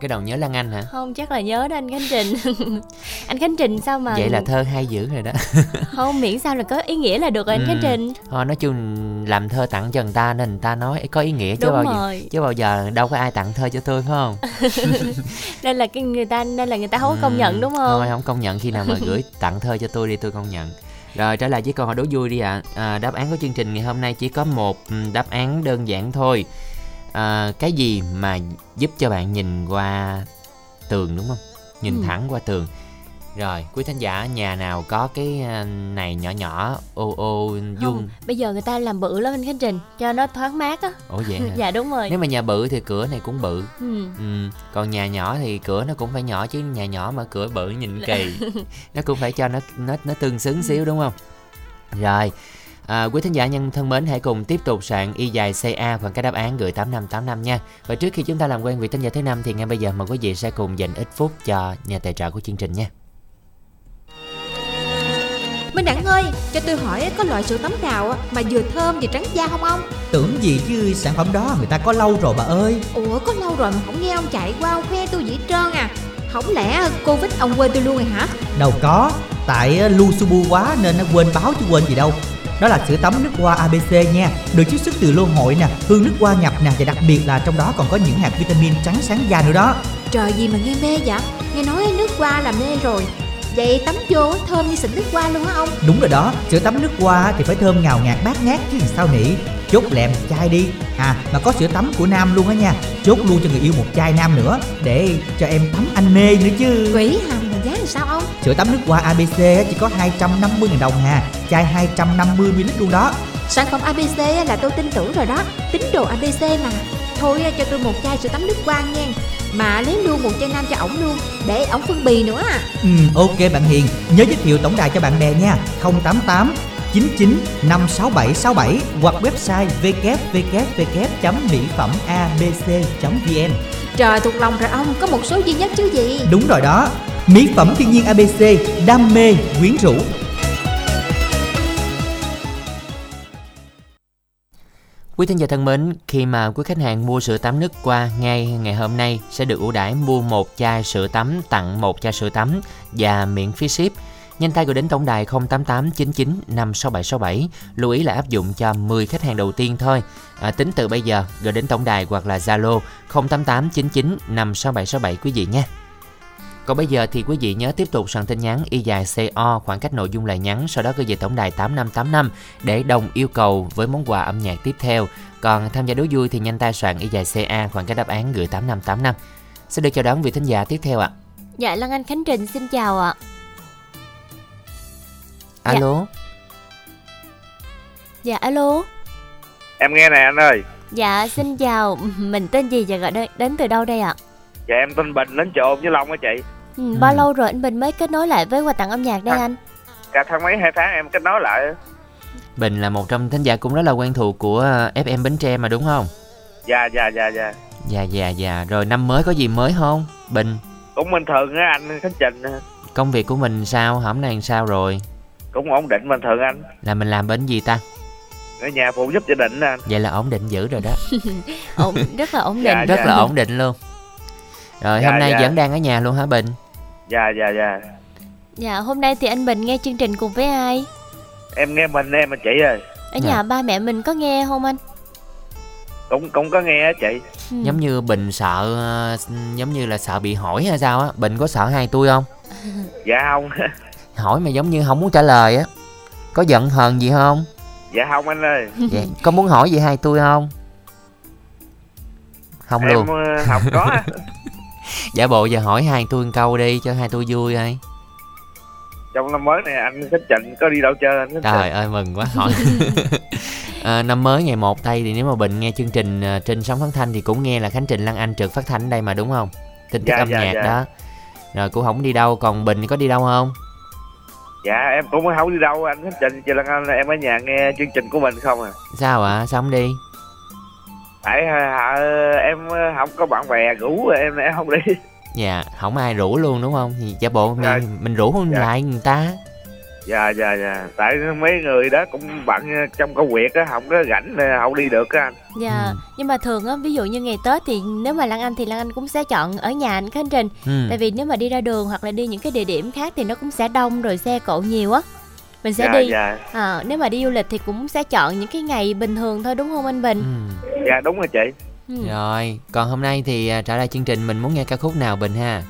Cái đầu nhớ Lan Anh hả? Không chắc là nhớ đó anh Khánh Trình Anh Khánh Trình sao mà Vậy là thơ hay dữ rồi đó. Không miễn sao là có ý nghĩa là được rồi anh Khánh Ừ. Trình Thôi nói chung làm thơ tặng cho người ta nên người ta nói có ý nghĩa chứ Đúng bao rồi. giờ chứ bao giờ đâu có ai tặng thơ cho tôi phải không? Nên là cái người ta nên là người ta không có công nhận đúng không? Thôi không công nhận khi nào mà gửi tặng thơ cho tôi đi tôi công nhận. Rồi trở lại với câu hỏi đố vui đi ạ. À. đáp án của chương trình ngày hôm nay chỉ có một ừ, đáp án đơn giản thôi. À, cái gì mà giúp cho bạn nhìn qua tường đúng không? Nhìn Ừ. thẳng qua tường. Rồi, quý thính giả nhà nào có cái à, này nhỏ nhỏ ô ô. Không, bây giờ người ta làm bự lắm anh Khánh Trình Cho nó thoáng mát á Ủa vậy hả? Dạ đúng rồi Nếu mà nhà bự thì cửa này cũng bự. ừ. Ừ, còn nhà nhỏ thì cửa nó cũng phải nhỏ chứ nhà nhỏ mà cửa bự nhìn kỳ nó cũng phải cho nó nó nó tương xứng xíu đúng không rồi à, quý thính giả nhân thân mến hãy cùng tiếp tục soạn y dài ca bằng cái đáp án gửi 8585 nha và trước khi chúng ta làm quen vị thính giả thứ năm thì ngay bây giờ mời quý vị sẽ cùng dành ít phút cho nhà tài trợ của chương trình nha Minh Đẳng ơi, cho tôi hỏi có loại sữa tắm nào mà vừa thơm vừa trắng da không ông? Tưởng gì chứ sản phẩm đó người ta có lâu rồi bà ơi Ủa có lâu rồi mà không nghe ông chạy qua ông khoe tôi hết trơn à Không lẽ Covid ông quên tôi luôn rồi hả? Đâu có Tại ờ, lu su bu quá nên nó quên báo chứ quên gì đâu đó là sữa tắm nước hoa ABC nha Được chiết xuất từ lô hội nè, hương nước hoa nhập nè Và đặc biệt là trong đó còn có những hạt vitamin trắng sáng da nữa đó Trời gì mà nghe mê vậy? Nghe nói nước hoa là mê rồi Vậy tắm vô thơm như xịn nước hoa luôn hả ông? Đúng rồi đó, sữa tắm nước hoa thì phải thơm ngào ngạt bát ngát chứ sao nỉ. Chốt lẹm chai đi. À mà có sữa tắm của nam luôn á nha. Chốt luôn cho người yêu một chai nam nữa Để cho em tắm anh mê nữa chứ. Quỷ hầm mà giá là sao ông? Sữa tắm nước hoa ABC chỉ có 250 000 đồng hà. Chai 250ml luôn đó. Sản phẩm ABC là tôi tin tưởng rồi đó. Tính đồ ABC mà. Thôi cho tôi một chai sữa tắm nước hoa nha Mà lấy luôn một chai nam cho ổng luôn Để ổng phân bì nữa à. Ừ ok bạn Hiền Nhớ giới thiệu tổng đài cho bạn bè nha. 088 99 56767 hoặc website www.mỹphẩmabc.vn Trời thuộc lòng rồi ông Có một số duy nhất chứ gì? Đúng rồi đó Mỹ phẩm thiên nhiên ABC Đam mê quyến rũ Quý thính giả thân mến, khi mà quý khách hàng mua sữa tắm nước qua ngay ngày hôm nay sẽ được ưu đãi mua một chai sữa tắm tặng một chai sữa tắm và miễn phí ship. Nhanh tay gọi đến tổng đài 088 99 56767. Lưu ý là áp dụng cho 10 khách hàng đầu tiên thôi. À, tính từ bây giờ gọi đến tổng đài hoặc là Zalo 088 99 56767 quý vị nhé. Còn bây giờ thì quý vị nhớ tiếp tục soạn tin nhắn y dài CO khoảng cách nội dung lời nhắn sau đó gửi về tổng đài 8585 để đồng yêu cầu với món quà âm nhạc tiếp theo. Còn tham gia đố vui thì nhanh tay soạn y dài CA khoảng cách đáp án gửi 8585. Sẽ được chào đón vị thính giả tiếp theo ạ. Dạ Lan Anh Khánh Trình xin chào ạ. Alo. Dạ alo. Em nghe nè anh ơi. Dạ xin chào, mình tên gì và gọi đến, đến từ đâu đây ạ? Dạ em tên Bình đến chợ với Long á chị. Ừ, bao lâu rồi anh Bình mới kết nối lại với quà tặng âm nhạc đây À. anh? Cả tháng mấy hai tháng em kết nối lại. Bình là một trong thính giả cũng rất là quen thuộc của FM Bến Tre mà đúng không? Dạ dạ dạ dạ. Dạ dạ dạ. Rồi năm mới có gì mới không? Bình, Cũng bình thường á anh Khánh Trình. công việc của mình sao? Hôm nay sao rồi? Cũng ổn định bình thường anh. Là mình làm bên gì ta? Ở nhà phụ giúp gia đình á anh. Vậy là ổn định dữ rồi đó. Ổn, rất là ổn định. Dạ, rất dạ. là ổn định luôn. Rồi Dạ, hôm nay dạ. vẫn đang ở nhà luôn hả Bình? Dạ dạ dạ. Dạ hôm nay thì anh Bình nghe chương trình cùng với ai? Em nghe mình em mà chị ơi. Ở Dạ. nhà ba mẹ mình có nghe không anh? Cũng cũng có nghe á chị. Ừ. Giống như Bình sợ ờ, giống như là sợ bị hỏi hay sao á? Bình có sợ hai tôi không? Dạ không. Hỏi mà giống như không muốn trả lời á. Có giận hờn gì không? dạ không anh ơi. Vậy có muốn hỏi gì hai tôi không? Không em luôn. ờ, không có. Giả bộ giờ hỏi hai tôi một câu đi cho hai tôi vui ơi. Trong năm mới này anh Khánh Trình có đi đâu chơi anh Trời ơi mừng quá hỏi. à, năm mới ngày 1 tây thì nếu mà Bình nghe chương trình ờ, trên sóng phát thanh thì cũng nghe là Khánh Trình Lan Anh trực phát thanh ở đây mà đúng không? Tin tức Dạ, âm dạ, nhạc dạ. đó. Rồi cũng không đi đâu, còn Bình có đi đâu không? Dạ em cũng không đi đâu anh Khánh Trình. Chỉ là anh em ở nhà nghe chương trình của mình không à. Sao ạ? Sao không đi? Tại hả, em ờ, không có bạn bè rủ em em không đi. Dạ, không ai rủ luôn đúng không? Thì giả bộ Dạ. mình, mình rủ Dạ. lại người ta. dạ dạ dạ tại mấy người đó cũng bận trong công việc á không có rảnh không đi được á anh Dạ, Ừ. nhưng mà thường á, ví dụ như ngày Tết thì nếu mà Lan Anh thì Lan Anh cũng sẽ chọn ở nhà anh Khánh Trình Ừ. Tại vì nếu mà đi ra đường hoặc là đi những cái địa điểm khác thì nó cũng sẽ đông rồi xe cộ nhiều á Mình sẽ dạ đi dạ à, Nếu mà đi du lịch thì cũng sẽ chọn những cái ngày bình thường thôi đúng không anh Bình? Ừ. dạ đúng rồi chị Ừ. Rồi, còn hôm nay thì à, trả lời chương trình mình muốn nghe ca khúc nào Bình ha?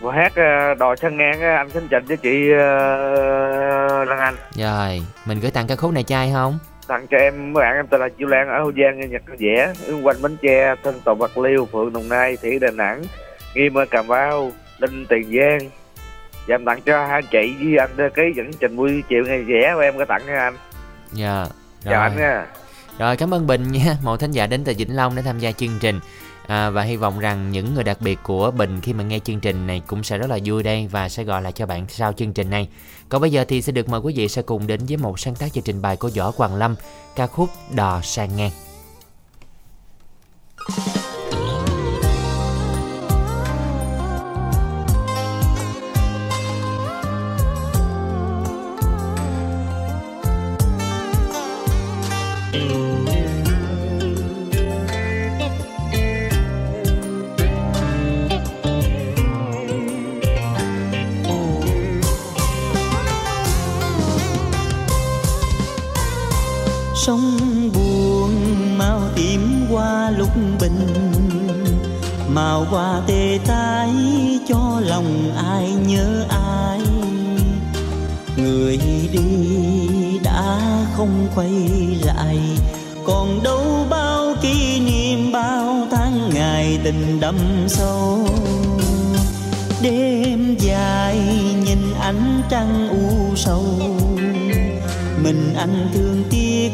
Vừa hát ờ, đò sân ngang á anh Khánh Trình với chị Lan Anh Rồi, mình gửi tặng ca khúc này cho ai không? tặng cho em mấy bạn em tên là Chiêu Lan ở Hậu Giang nghe nhật vẽ Ương Quanh Bến Tre Thanh Tùng Bạc Liêu Phượng Đồng Nai Thị Đà Nẵng Nghiêm ở Cà Mau Linh Tiền Giang và em tặng cho hai chị với anh ờ, cái dẫn trình buổi chiều ngày vẽ của em có tặng cho anh Dạ. chào anh Rồi. nha Rồi cảm ơn Bình nha, một thính giả đến từ Vĩnh Long để tham gia chương trình. À, và hy vọng rằng những người đặc biệt của Bình khi mà nghe chương trình này cũng sẽ rất là vui đây và sẽ gọi lại cho bạn sau chương trình này. Còn bây giờ thì sẽ được mời quý vị sẽ cùng đến với một sáng tác chương trình bài của Võ Hoàng Lâm, ca khúc Đò sang ngang. Màu hoa tê tái, cho lòng ai nhớ ai. Người đi đã không quay lại, còn đâu bao kỷ niệm, bao tháng ngày tình đậm sâu. Đêm dài nhìn ánh trăng u sầu, mình anh thương tiếc,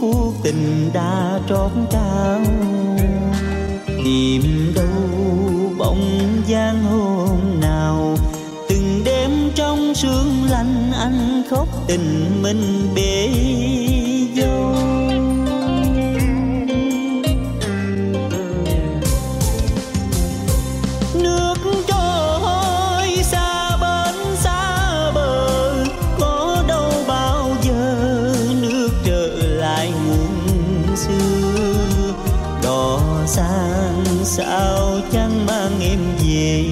cuộc tình đã trót cao tìm đâu bóng dáng hôm nào. Từng đêm trong sương lạnh anh khóc tình mình bể dâu. Sao chẳng mang em về?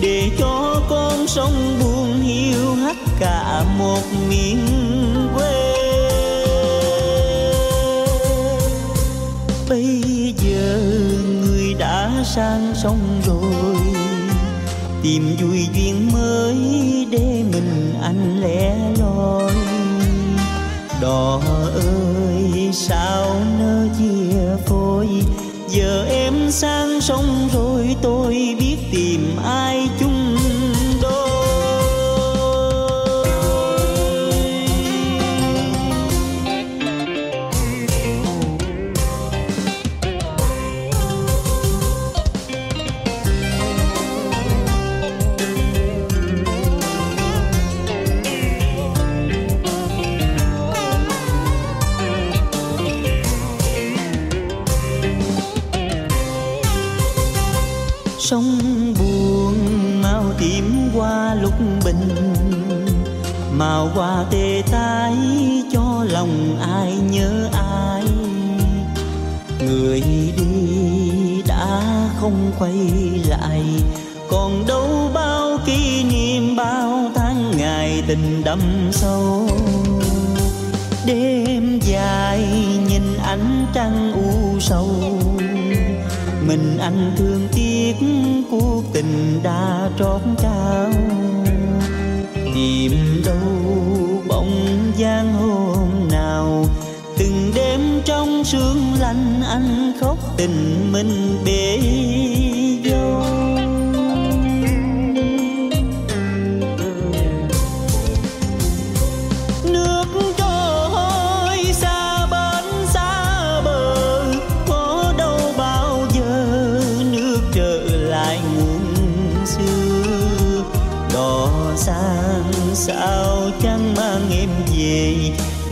Để cho con sông buồn hiu hắt cả một miền quê. Bây giờ người đã sang sông rồi, tìm vui duyên mới để mình anh lẻ loi. Đò ơi, sao nỡ chia phôi? Giờ em sang sông rồi tôi biết tìm ai tình đậm sâu. Đêm dài nhìn ánh trăng u sầu. Mình anh thương tiếc cuộc tình đã trót cao tìm đâu bóng dáng hôm nào. Từng đêm trong sương lạnh anh khóc tình mình bể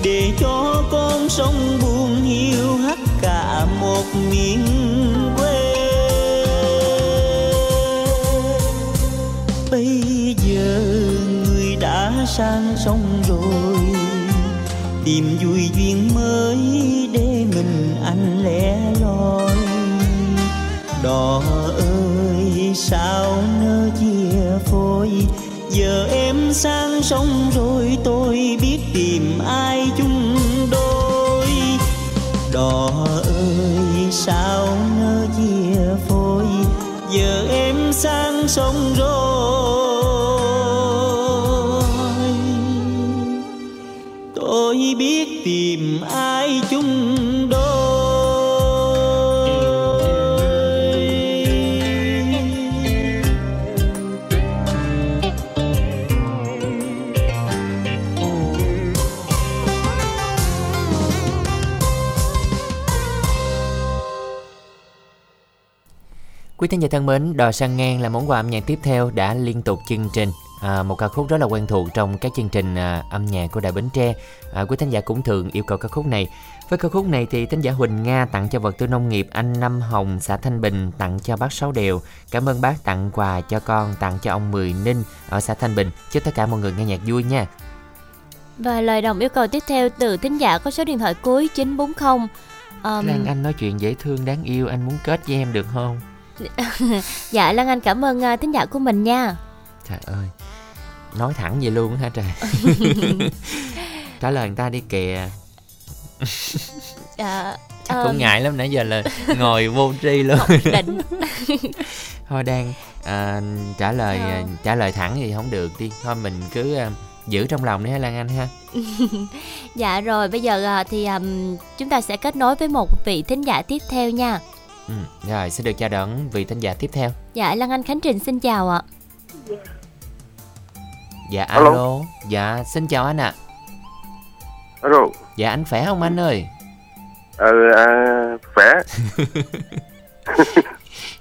để cho con sông buồn hiu hắt cả một miền quê. Bây giờ người đã sang sông rồi, tìm vui duyên mới để mình anh lẻ loi. Đò ơi, sao nỡ chia phôi, giờ em sang sông rồi? Ơi sao nỡ chia phôi giờ em sang sông rồi. Tôi biết tìm ai Quý thính giả thân mến, Đò Sang Ngang là món quà âm nhạc tiếp theo đã liên tục chương trình. À, một ca khúc rất là quen thuộc trong các chương trình à, âm nhạc của Đài Bến Tre. À, quý thính giả cũng thường yêu cầu ca khúc này. Với ca khúc này thì thính giả Huỳnh Nga tặng cho vật tư nông nghiệp anh Năm Hồng xã Thanh Bình tặng cho bác Sáu Đều. Cảm ơn bác tặng quà cho con tặng cho ông Mười Ninh ở xã Thanh Bình. Chúc tất cả mọi người nghe nhạc vui nha. Và lời đồng yêu cầu tiếp theo từ thính giả có số điện thoại cuối 940. Um, Lan Anh nói chuyện dễ thương đáng yêu, anh muốn kết với em được không? dạ Lan Anh cảm ơn uh, thính giả của mình nha. Trời ơi, nói thẳng vậy luôn hả trời? Trả lời người ta đi kìa. Dạ, chắc ờm, cũng ngại lắm nãy giờ là ngồi vô tri luôn. Định. Thôi đang à, trả lời à, trả lời thẳng thì không được đi. Thôi mình cứ à, giữ trong lòng đi ha Lan Anh ha. Dạ rồi bây giờ à, thì ừm, chúng ta sẽ kết nối với một vị thính giả tiếp theo nha ừ, rồi xin được chào đón vị thính giả tiếp theo. Dạ Lan Anh Khánh Trình xin chào ạ. Dạ Alo. alo. Dạ xin chào anh ạ. Alo. Dạ anh khỏe không anh ơi? Ờ à, khỏe.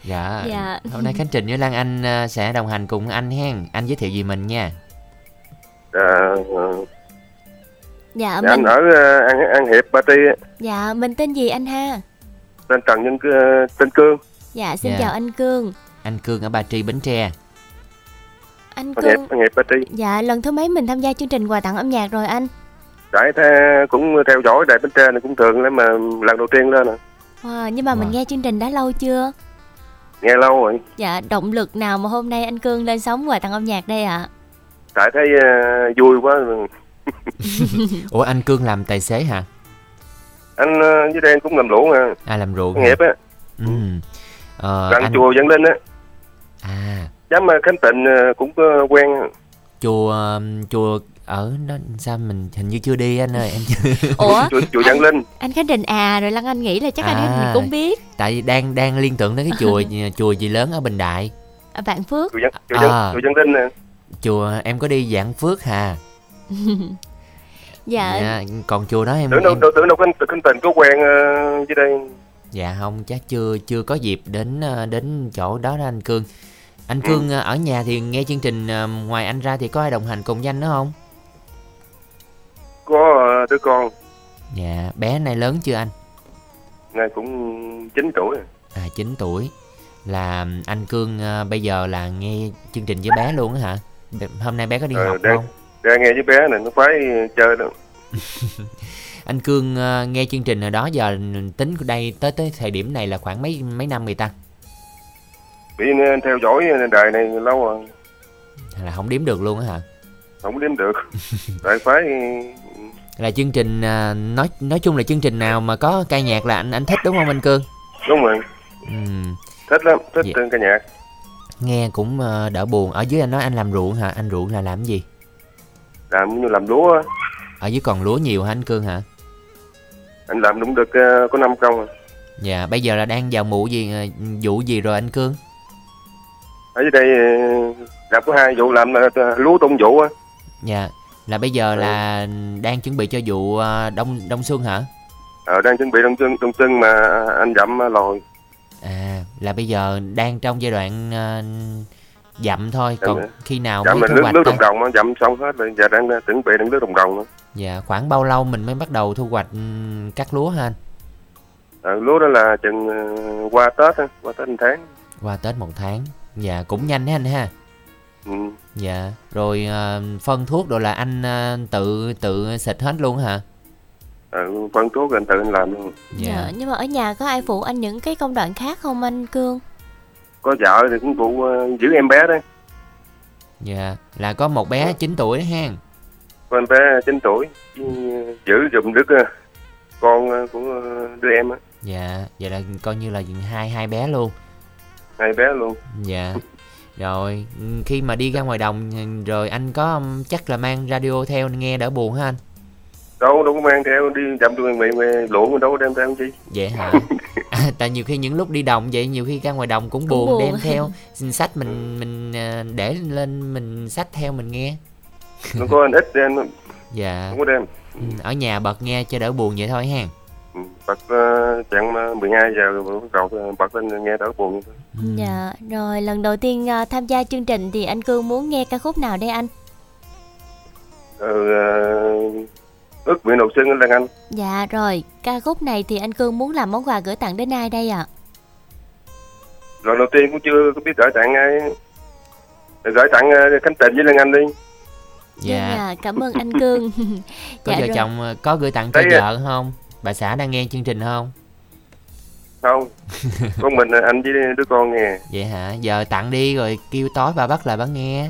Dạ, Dạ. hôm nay Khánh Trình với Lan Anh à, sẽ đồng hành cùng anh hen. Anh giới thiệu gì mình nha? À, dạ dạ, anh mình ở ờ, an, an hiệp ba ti. Dạ mình tên gì anh ha tên trần nhân tên cương. Dạ xin Dạ. chào anh Cương. Anh Cương ở Ba Tri Bến Tre. Anh Cương an hiệp ba ti dạ lần thứ mấy mình tham gia chương trình quà tặng âm nhạc rồi anh? Tại thế cũng theo dõi đài bến tre này cũng thường lắm mà lần đầu tiên lên à. Wow, nhưng mà mình Wow. nghe chương trình đã lâu chưa? Nghe lâu rồi. Dạ động lực nào mà hôm nay anh Cương lên sóng quà tặng âm nhạc đây ạ? Tại thấy ờ, vui quá. Ủa anh Cương làm tài xế hả anh ờ, dưới đây anh cũng làm lũ mà. À làm ruộng an hả? hiệp á. Ừ. ờ, gần anh chùa dẫn linh á. À. Dám ờ, khánh tịnh ờ, cũng ờ, quen. Chùa chùa ở đó sao mình hình như chưa đi anh ơi em chưa ủa? Chùa, chùa dẫn linh. anh Khánh Trình à rồi Lan Anh nghĩ là chắc anh À. Khánh Trình cũng biết. tại vì đang đang liên tưởng đến cái chùa chùa gì lớn ở Bình Đại. À, Vạn Phước. Chùa dẫn chùa À. chùa dẫn linh nè. Chùa em có đi Giảng Phước hà dạ. Còn chùa đó em, tưởng đâu em tưởng đâu khánh, khánh tịnh có quen dưới đây. Dạ không chắc chưa chưa có dịp đến ờ, đến chỗ đó đó anh Cương. Anh Cương ờ, ở nhà thì nghe chương trình ngoài anh ra thì có ai đồng hành cùng với anh nữa không? Có đứa con. Dạ bé này lớn chưa anh? Nay cũng 9 tuổi. À 9 tuổi. Là anh Cương bây giờ là nghe chương trình với bé luôn á hả? Hôm nay bé có đi Ờ, học đang- không ra nghe với bé này nó phải chơi đó anh Cương ờ, nghe chương trình hồi đó giờ tính đây tới tới thời điểm này là khoảng mấy mấy năm người ta? Bị theo dõi đài này lâu rồi. Là không đếm được luôn á hả? Không đếm được. Tại phải là chương trình ờ, nói nói chung là chương trình nào mà có ca nhạc là anh anh thích đúng không anh Cương? Đúng rồi. Ừm, thích lắm thích Dạ. ca nhạc. Nghe cũng ờ, đỡ buồn. Ở dưới anh nói anh làm ruộng hả? Anh ruộng là làm gì làm như làm lúa á. ở dưới còn lúa nhiều hả anh Cương hả? Anh làm cũng được ờ, có năm công à. dạ bây giờ là đang vào mụ gì ờ, vụ gì rồi anh Cương? Ở dưới đây ờ, làm có hai vụ làm ờ, lúa tung vụ á. Dạ là bây giờ là đang chuẩn bị cho vụ ờ, đông đông xuân hả? Ờ, đang chuẩn bị đông xuân đông xuân mà anh dặm lòi. À là bây giờ đang trong giai đoạn ờ, dặm thôi còn Dạ. khi nào dặm mới là thu nước hoạch nước đồng đồng á, dặm xong hết rồi giờ đang chuẩn bị đang nước đồng đồng nữa. Dạ khoảng bao lâu mình mới bắt đầu thu hoạch ừm, cắt lúa hả anh ờ, lúa đó là chừng ờ, qua tết qua tết một tháng. Qua tết một tháng. Dạ cũng nhanh ha anh ha? Ừ. dạ rồi ờ, phân thuốc rồi là anh tự tự xịt hết luôn hả? Ờ, phân thuốc anh tự anh làm luôn. Dạ. nhưng mà ở nhà có ai phụ anh những cái công đoạn khác không anh Cương có vợ thì cũng phụ ờ, giữ em bé đấy dạ là có một bé 9 tuổi đó ha có em bé 9 tuổi ờ, giữ giùm đứa ờ, con ờ, của đứa em á. Dạ vậy là coi như là hai hai bé luôn. Hai bé luôn. Dạ. Rồi ừ, khi mà đi ra ngoài đồng ừ, rồi anh có chắc là mang radio theo nghe đỡ buồn hả anh? Đâu đâu có mang theo đi dặm tôi mày mày luộn đâu có đem theo chi vậy hả à, tại nhiều khi những lúc đi đồng vậy nhiều khi ra ngoài đồng cũng Cũng buồn, buồn. đem theo xin sách mình mình ờ, để lên mình sách theo mình nghe. Nó có anh ít đem dạ. Không có đem. Ừ, ở nhà bật nghe cho đỡ buồn vậy thôi ha Ừ, bật uh, chặng ờ, 12 giờ rồi ờ, bật lên nghe đỡ buồn Ừ. dạ rồi lần đầu tiên à, tham gia chương trình thì anh Cương muốn nghe ca khúc nào đây anh? Ừ, ờ, ước nguyện đầu xuân anh Lan Anh dạ rồi ca khúc này thì anh Cương muốn làm món quà gửi tặng đến ai đây ạ? Lần đầu tiên cũng chưa có biết gửi tặng ai. Gửi tặng ờ, Khánh Tịnh với Lan Anh đi. Dạ. Vâng ạ, cảm ơn anh Cương có dạ vợ rồi. chồng ờ, có gửi tặng cho vợ không? Bà xã đang nghe chương trình không? Không. Con mình ờ, anh với đứa con nghe. Vậy hả? Giờ tặng đi rồi kêu tối bà bắt lại bà nghe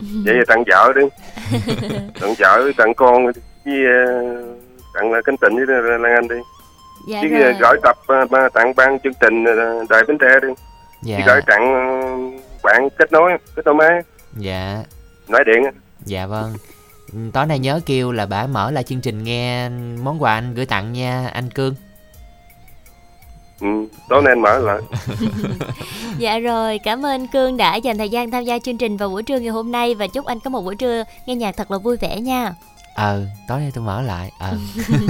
vậy là tặng vợ đi. Tặng vợ tặng con với ờ, tặng là cánh tịnh với ờ, lan anh đi. Dạ chứ rồi. Ờ, gửi tập tặng ban chương trình đài bến tre đi. Dạ. chứ gửi tặng bạn kết nối kết nối máy. Dạ. Nói điện dạ vâng. Tối nay nhớ kêu là bà mở lại chương trình nghe món quà anh gửi tặng nha anh cương. Ừ, đó nên mở lại dạ rồi cảm ơn cương đã dành thời gian tham gia chương trình vào buổi trưa ngày hôm nay và chúc anh có một buổi trưa nghe nhạc thật là vui vẻ nha ờ tối nay tôi mở lại ờ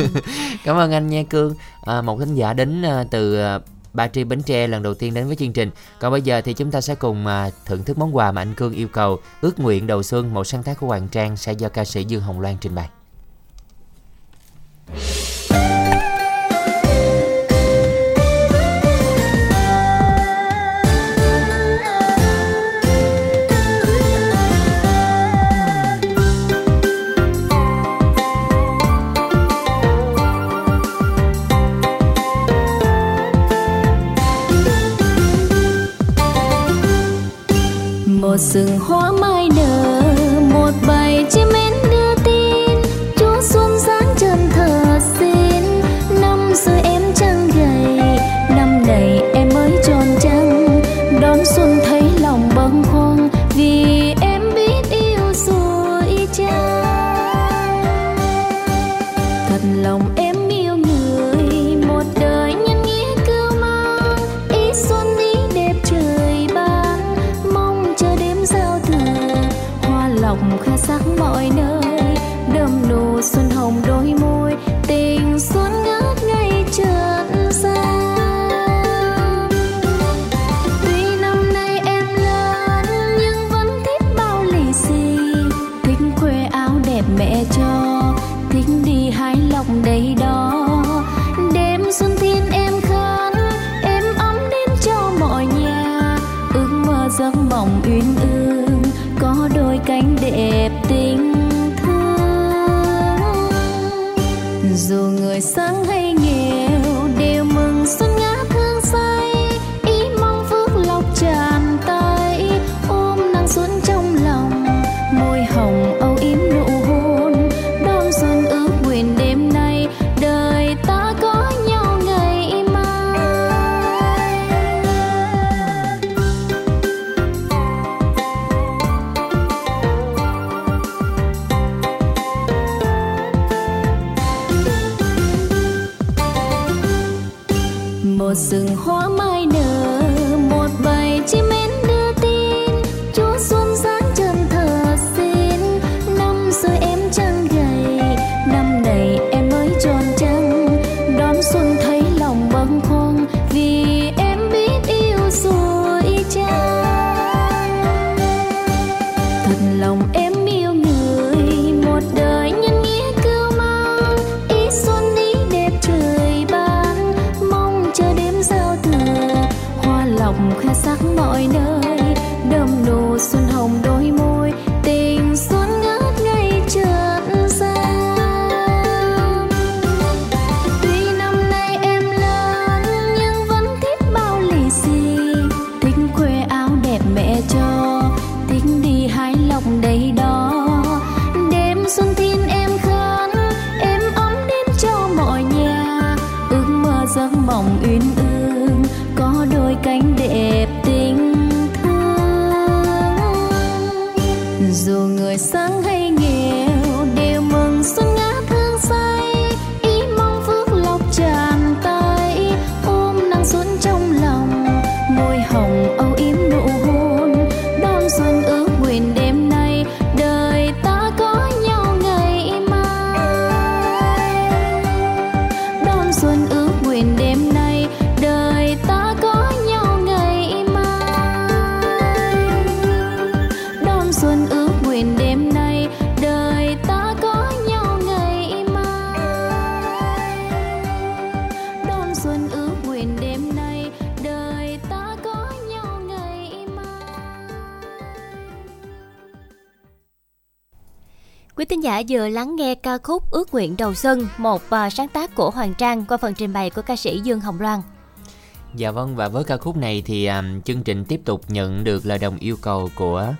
cảm ơn anh nha cương à, một khán giả đến ờ, từ à, Ba Tri Bến Tre lần đầu tiên đến với chương trình. Còn bây giờ thì chúng ta sẽ cùng thưởng thức món quà mà anh Cương yêu cầu. Ước nguyện đầu xuân một sáng tác của Hoàng Trang sẽ do ca sĩ Dương Hồng Loan trình bày. 生活 người sáng hay nghèo đều mừng xuân vừa lắng nghe ca khúc Ước nguyện đầu xuân, một à, sáng tác của Hoàng Trang qua phần trình bày của ca sĩ Dương Hồng Loan. Dạ vâng và với ca khúc này thì um, chương trình tiếp tục nhận được lời đồng yêu cầu của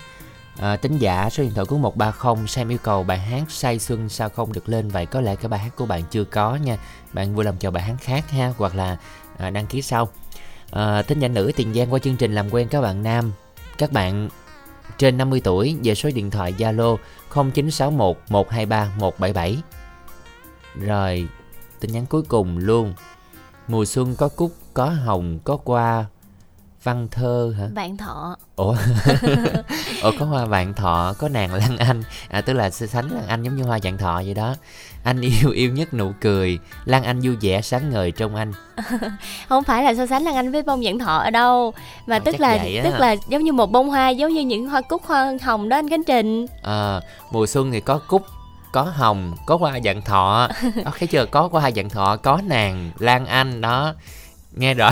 à, uh, tính giả số điện thoại của 130 Sam yêu cầu bài hát Say Xuân sao không được lên vậy có lẽ cái bài hát của bạn chưa có nha. Bạn vui lòng chờ bài hát khác ha hoặc là uh, đăng ký sau. Uh, tính giả nữ Tiền Giang qua chương trình làm quen các bạn nam. Các bạn trên 50 tuổi, về số điện thoại Zalo 0961 123 177 rồi, tin nhắn cuối cùng luôn. Mùa xuân có cúc, có hồng, có qua văn thơ hả? Bạn thọ. Ủa? Ủa có hoa vạn thọ có nàng lan anh. À tức là so sánh lan anh giống như hoa vạn thọ vậy đó. Anh yêu yêu nhất nụ cười. Lan anh vui vẻ sáng ngời trong anh. Không phải là so sánh Lan Anh với bông dẫn thọ ở đâu mà Ờ, tức là tức là giống như một bông hoa giống như những hoa cúc hoa hồng đó anh Khánh Trình. Ờ, mùa xuân thì có cúc có hồng có hoa vạn thọ. Đó thấy chưa? Có hoa vạn thọ có nàng lan anh đó nghe rõ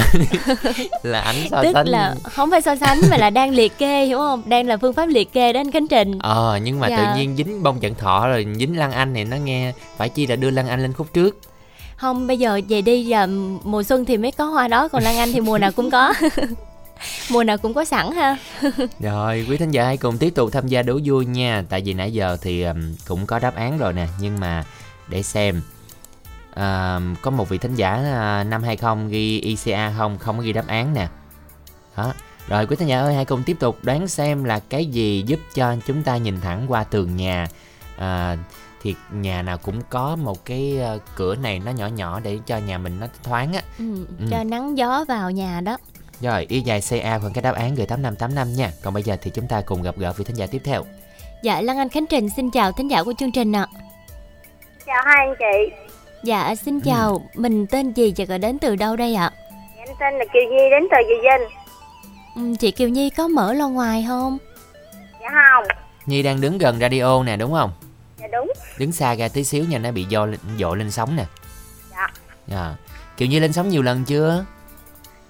là ảnh so tức sánh. là không phải so sánh mà là đang liệt kê hiểu không? Đang là phương pháp liệt kê đó anh Khánh Trình. Ờ nhưng mà Dạ. tự nhiên dính bông vạn thọ rồi dính lan anh thì nó nghe phải chi là đưa lan anh lên khúc trước. Không bây giờ về đi giờ mùa xuân thì mới có hoa đó còn Lan Anh thì mùa nào cũng có. Mùa nào cũng có sẵn ha. Rồi, quý thính giả hãy cùng tiếp tục tham gia đố vui nha. Tại vì nãy giờ thì cũng có đáp án rồi nè Nhưng mà để xem à, Có một vị thính giả à, năm 20 ghi ICA không Không có ghi đáp án nè. Đó. Rồi quý thính giả ơi hãy cùng tiếp tục đoán xem là cái gì giúp cho chúng ta nhìn thẳng qua tường nhà. À, Thì nhà nào cũng có một cái ờ, cửa này nó nhỏ nhỏ để cho nhà mình nó thoáng á. Ừ, Ừ. cho nắng gió vào nhà đó. Rồi, y dài CA khoảng cái đáp án gửi 8585 nha. Còn bây giờ thì chúng ta cùng gặp gỡ vị thính giả tiếp theo. Dạ Lan Anh Khánh Trình xin chào thính giả của chương trình ạ. Chào hai anh chị dạ xin chào. Mình tên gì và gọi đến từ đâu đây ạ? Em tên là kiều nhi đến từ Dị Vinh. Ừ, chị Kiều Nhi có mở loa ngoài không? Dạ không. Nhi đang đứng gần radio nè đúng không? dạ đúng. Đứng xa ra tí xíu nha nó bị do dội lên sóng nè. Dạ. À. Kiểu như lên sóng nhiều lần chưa?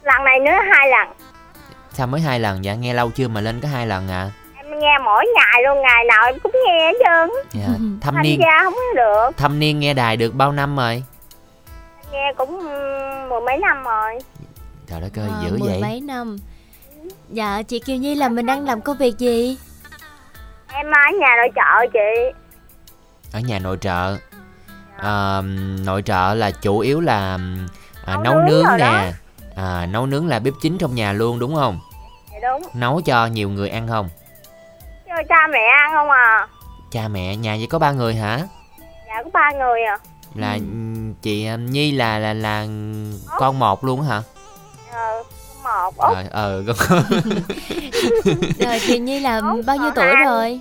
lần này nữa hai lần. Sao mới hai lần? Dạ nghe lâu chưa mà lên có hai lần à? Nghe mỗi ngày luôn ngày nào em cũng nghe hết trơn Dạ. Thâm tham niên gia không có được thâm niên nghe đài được bao năm rồi? Em nghe cũng ừm, mười mấy năm rồi Trời đất ơi À, dữ mười vậy. mấy năm dạ chị Kiều Nhi là mình đang làm công việc gì em ở nhà nội trợ chị Ở nhà nội trợ. À, nội trợ là chủ yếu là à, Nấu nấu nướng nướng rồi đó. nè. À, nấu nướng là bếp chính trong nhà luôn đúng không? dạ đúng Nấu cho nhiều người ăn không? Cho cha mẹ ăn không à Cha mẹ nhà vậy có ba người hả? dạ có ba người à là ừm, chị Nhi là là là con một luôn hả? ờ một út Rồi ờ con rồi Kiều Nhi là Ủa, bao nhiêu tuổi hai. rồi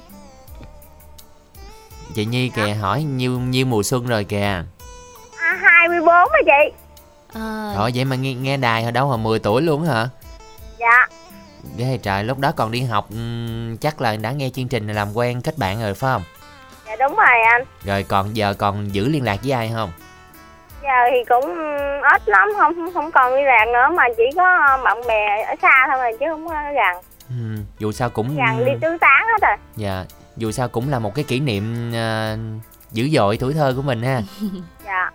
chị Nhi kìa hỏi nhiêu nhiêu mùa xuân rồi kìa. à, hai mươi bốn á chị à, Rồi vậy mà nghe nghe đài hồi đâu hồi 10 tuổi luôn hả? dạ Ghê trời lúc đó còn đi học chắc là đã nghe chương trình này làm quen kết bạn rồi phải không? dạ đúng rồi anh Rồi còn giờ còn giữ liên lạc với ai không? giờ thì cũng ít lắm không không- còn đi làm nữa mà chỉ có bạn bè ở xa thôi mà chứ không có gần Ừm, dù sao cũng gần đi tứ tán hết rồi dạ dù sao cũng là một cái kỷ niệm ờ, dữ dội tuổi thơ của mình ha. dạ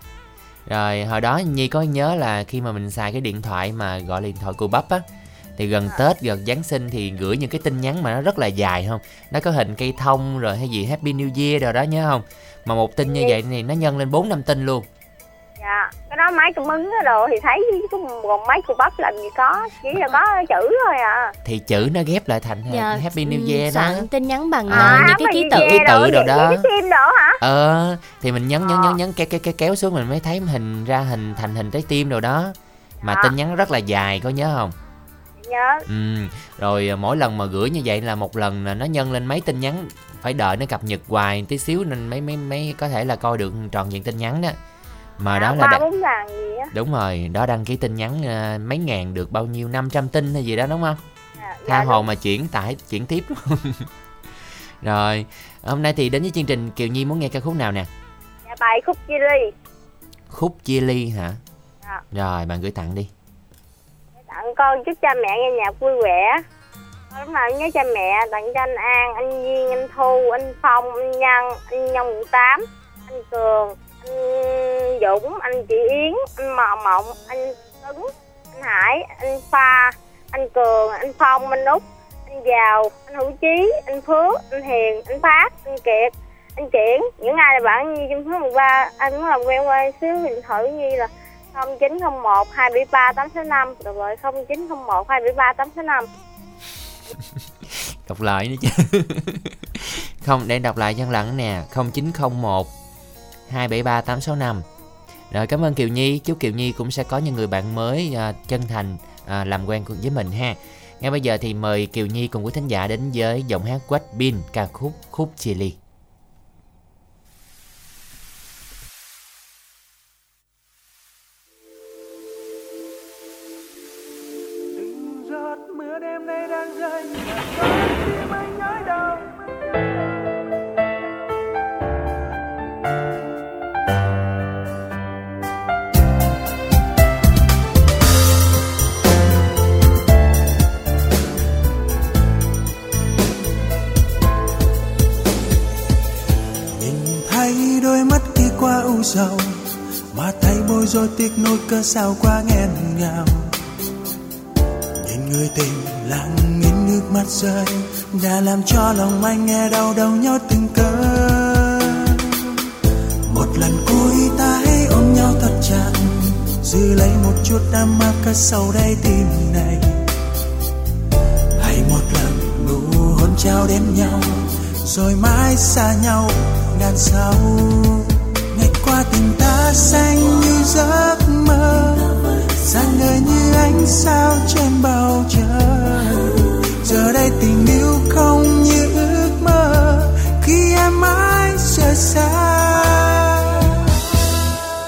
Rồi hồi đó Nhi có nhớ là khi mà mình xài cái điện thoại mà gọi là điện thoại cùi bắp á thì gần Tết gần Giáng sinh thì gửi những cái tin nhắn mà nó rất là dài không? Nó có hình cây thông rồi hay gì Happy New Year rồi đó nhớ không? Mà một tin như Ừ. vậy thì nó nhân lên 4 năm tin luôn. dạ cái đó máy cung ứng cái đồ thì thấy có còn máy cục bắp làm gì có chỉ là có chữ thôi à Thì chữ nó ghép lại thành dạ, Happy New ừm, Year đó. tin nhắn bằng À, à, những cái ký tự Ký tự đồ, đó. cái tim hả Ờ thì mình nhấn nhấn Ờ. nhấn nhấn kéo kéo kéo kéo xuống mình mới thấy hình ra hình thành hình trái tim đồ đó. Mà Dạ. tin nhắn rất là dài có nhớ không? Nhớ. Ừ, rồi à, mỗi lần mà gửi như vậy là một lần là nó nhân lên mấy tin nhắn phải đợi nó cập nhật hoài tí xíu nên mấy mấy mấy có thể là coi được tròn vẹn tin nhắn đó. Mà đó là bốn lần gì á. Đúng rồi đó đăng ký tin nhắn à, mấy ngàn được bao nhiêu 500 tin hay gì đó đúng không? Dạ, tha dạ, hồ mà chuyển tải chuyển tiếp. Rồi hôm nay thì đến với chương trình kiều nhi muốn nghe ca khúc nào nè? Dạ, bài khúc chia ly. Khúc chia ly hả? Dạ. rồi bạn gửi tặng đi tặng con chúc cha mẹ nghe nhạc vui vẻ lúc nào nhớ cha mẹ tặng cho anh An anh Duyên anh Thu anh Phong anh Nhân anh Nhân quận tám anh Cường anh Dũng anh chị Yến anh Mò Mộng anh Tuấn anh Hải anh Pha anh Cường anh Phong anh Úc anh Giàu, anh Hữu Chí, anh Phước, anh Hiền, anh Phát, anh Kiệt, anh Triển. Những ai là bạn Nhi trong số 13, anh muốn làm quen qua xíu điện thoại Nhi là 0901 273 865 Được rồi 0901 273 865. đọc lại nữa chứ. Không để đọc lại cho lặng nè. 0901 273 865 rồi cảm ơn Kiều Nhi. Chúc Kiều Nhi cũng sẽ có những người bạn mới à, chân thành à, làm quen cùng với mình ha. Ngay bây giờ thì mời Kiều Nhi cùng quý thính giả đến với giọng hát Quách Bin ca khúc Khúc Chia sâu, mà thấy bối rối tiếc nuối cớ sao quá nghẹn ngào. Nhìn người tình lặng nhìn nước mắt rơi, đã làm cho lòng anh nghe đau đau nhót từng cơn. Một lần cuối ta hãy ôm nhau thật chặt, giữ lấy một chút đam mê cất sâu đây tim này. Hãy một lần nụ hôn trao đến nhau, rồi mãi xa nhau ngàn sau xanh như giấc mơ. Sáng ngời như ánh sao trên bầu trời. Giờ đây tình yêu không như ước mơ. Khi em mãi rời xa.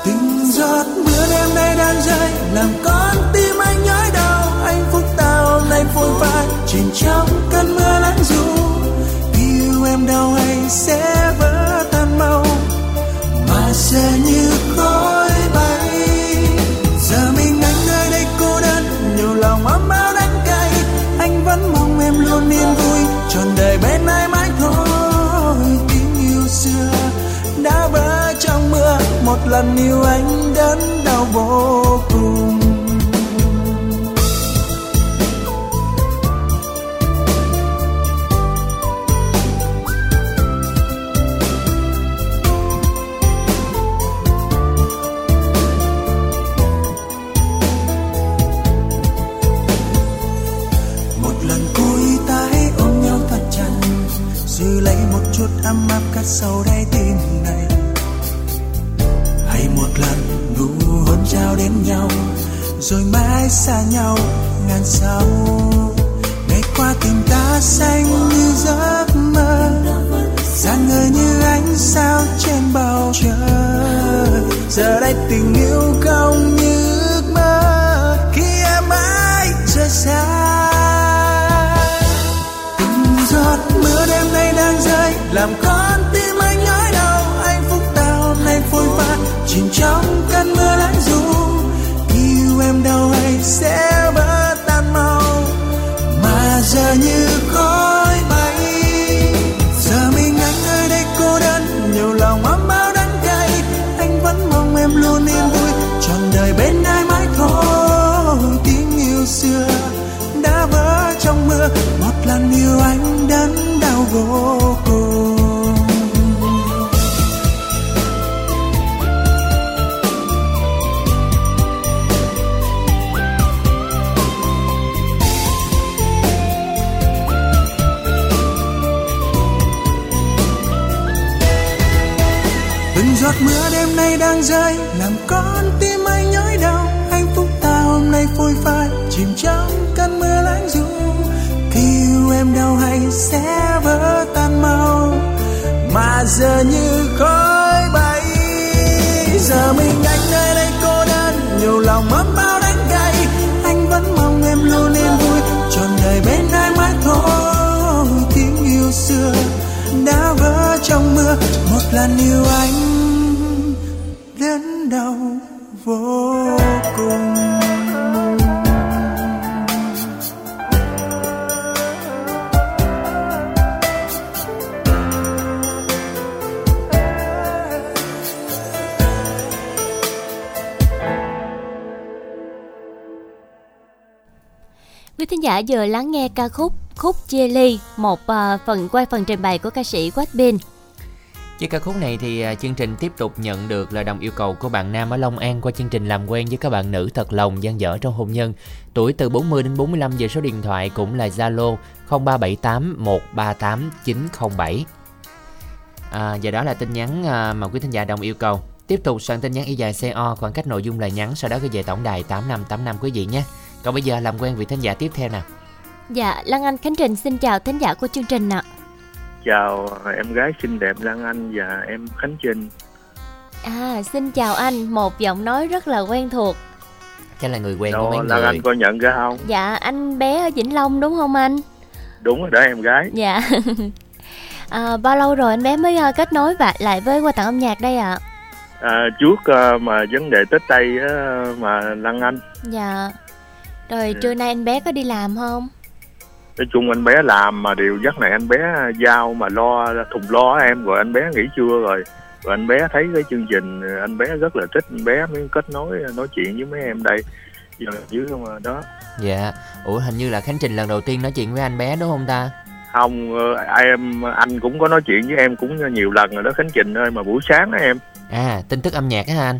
Từng giọt mưa đêm nay đang rơi. Làm con tim anh nhói đau. Anh phúc ta hôm nay vội vã chìm trong cơn mưa lạnh dù yêu em đau hay sẽ vỡ sẽ như khói bay. Giờ mình anh nơi đây cô đơn, nhiều lòng ấm áo đắng cay. Anh vẫn mong em luôn yên vui, trọn đời bên ai mãi thôi. Tình yêu xưa đã vỡ trong mưa, một lần yêu anh đớn đau vô cùng. Sau đây đáy tim này. Hãy một lần nụ hôn trao đến nhau, rồi mãi xa nhau ngàn sau. Ngày qua tình ta xanh như giấc mơ dáng người như ánh sao trên bầu trời. Giờ đây tình yêu không chìm trong cơn mưa lạnh ru yêu em đau hay sẽ vỡ tan mau. Mà giờ như khói bay, giờ mình anh ở đây cô đơn. Nhiều lòng ấm bao đắng cay, anh vẫn mong em luôn yên vui. Trọn đời bên ai mãi thôi, tiếng yêu xưa đã vỡ trong mưa. Một lần yêu anh đắng đau vô cùng. Đang rơi làm con tim anh nhói đau. Hạnh phúc ta hôm nay phôi phai, chìm trong cơn mưa lãng du. Khi yêu em đau hay sẽ vỡ tan mau. Mà giờ như khói bay, giờ mình anh nơi đây cô đơn. Nhiều lòng ấm bao đắng cay, anh vẫn mong em luôn yên vui. Trọn đời bên ai mãi thôi, tiếng yêu xưa đã vỡ trong mưa. Một lần yêu anh giả vừa lắng nghe ca khúc khúc chia ly, một uh, phần qua phần trình bày của ca sĩ Quách Bin. Với ca khúc này thì ờ, chương trình tiếp tục nhận được lời đồng yêu cầu của bạn nam ở Long An qua chương trình làm quen với các bạn nữ thật lòng gian dở trong hôn nhân. Tuổi từ 40 đến 45 về số điện thoại cũng là Zalo 0378 138 907. À, và đó là tin nhắn à, mà quý thính giả đồng yêu cầu. Tiếp tục soạn tin nhắn y dài CO khoảng cách nội dung lời nhắn sau đó gửi về tổng đài 8585 quý vị nhé. Còn bây giờ làm quen vị thính giả tiếp theo nào. Dạ, Lan Anh Khánh Trình xin chào thính giả của chương trình ạ. chào em gái xinh đẹp Lan Anh và em Khánh Trinh À, xin chào anh, một giọng nói rất là quen thuộc. Chắc là người quen của Đâu, mấy Lan người. Anh có nhận ra không Dạ, anh bé ở Vĩnh Long đúng không anh? đúng rồi đó em gái Dạ. à, bao lâu rồi anh bé mới à, kết nối và lại với qua tặng âm nhạc đây ạ? à, trước ờ, mà vấn đề Tết Tây á, mà Lan Anh Dạ. Rồi trưa nay anh bé có đi làm không? nói chung anh bé làm mà điều giấc này anh bé giao mà lo thùng lo em rồi anh bé nghỉ trưa rồi rồi anh bé thấy cái chương trình anh bé rất là thích anh bé mới kết nối nói chuyện với mấy em đây giờ dưới không à, đó Dạ. Ủa hình như là Khánh Trình lần đầu tiên nói chuyện với anh bé đúng không ta? không ờ, em anh cũng có nói chuyện với em cũng nhiều lần rồi đó Khánh Trình ơi mà buổi sáng đó em À, tin tức âm nhạc á anh.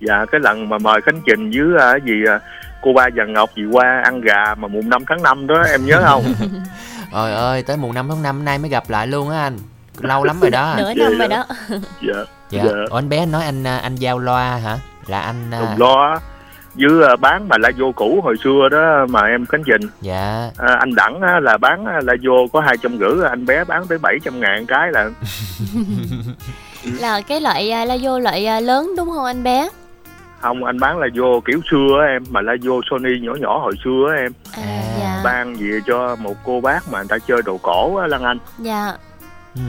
dạ cái lần mà mời Khánh Trình với à, cái gì à, cô ba và Ngọc gì qua ăn gà mà mùng 5 tháng 5 đó em nhớ không Trời ơi, tới mùng 5 tháng 5 nay mới gặp lại luôn á anh. Lâu lắm rồi đó. Nửa năm rồi đó. dạ Dạ. dạ. Ủa anh bé nói anh à, anh giao loa hả? Là anh à, Đừng lo á. với à, bán mà la vô cũ hồi xưa đó mà em Khánh Trình Dạ. à, anh Đẳng á, là bán à, la vô có hai trăm rưỡi anh bé bán tới 700 ngàn cái là Là cái loại à, la vô loại à, lớn đúng không anh bé? Không anh bán la vô kiểu xưa á em mà la vô Sony nhỏ nhỏ hồi xưa á em À, dạ. ban về cho một cô bác mà người ta chơi đồ cổ á Lan Anh Dạ. Ừ.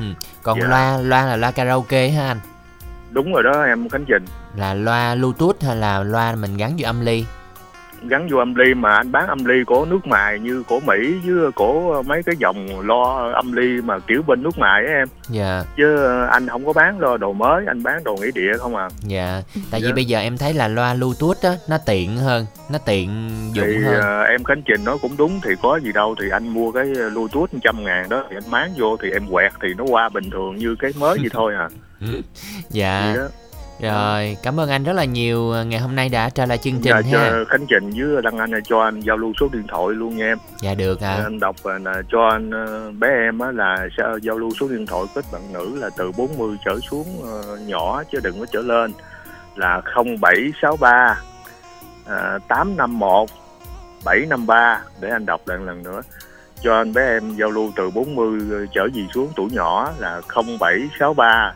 Còn Dạ. loa loa là loa karaoke hả anh? đúng rồi đó em Khánh Trình Là loa Bluetooth hay là loa mình gắn vô âm ly? Gắn vô âm ly mà anh bán âm ly của nước mài như của Mỹ với của mấy cái dòng lo âm ly mà kiểu bên nước mài á em Dạ. chứ anh không có bán lo đồ mới anh bán đồ nghĩa địa không à Dạ. Tại vì Dạ. bây giờ em thấy là loa Bluetooth á nó tiện hơn, nó tiện dụng thì hơn. ờ, em Khánh Trình nói cũng đúng thì có gì đâu thì anh mua cái Bluetooth trăm ngàn đó thì anh máng vô thì em quẹt thì nó qua bình thường như cái mới vậy thôi à Dạ. Vậy đó. Rồi, cảm ơn anh rất là nhiều à, ngày hôm nay đã trả lời chương trình Dạ, ha. Khánh Trình với Đăng Anh cho anh giao lưu số điện thoại luôn nha em Dạ được ạ. anh đọc là cho anh ờ, bé em á là sẽ giao lưu số điện thoại kết bạn nữ là từ 40 trở xuống ờ, nhỏ chứ đừng có trở lên là 0763 uh, 851 753 để anh đọc lại lần nữa cho anh bé em giao lưu từ 40 trở gì xuống tuổi nhỏ là 0763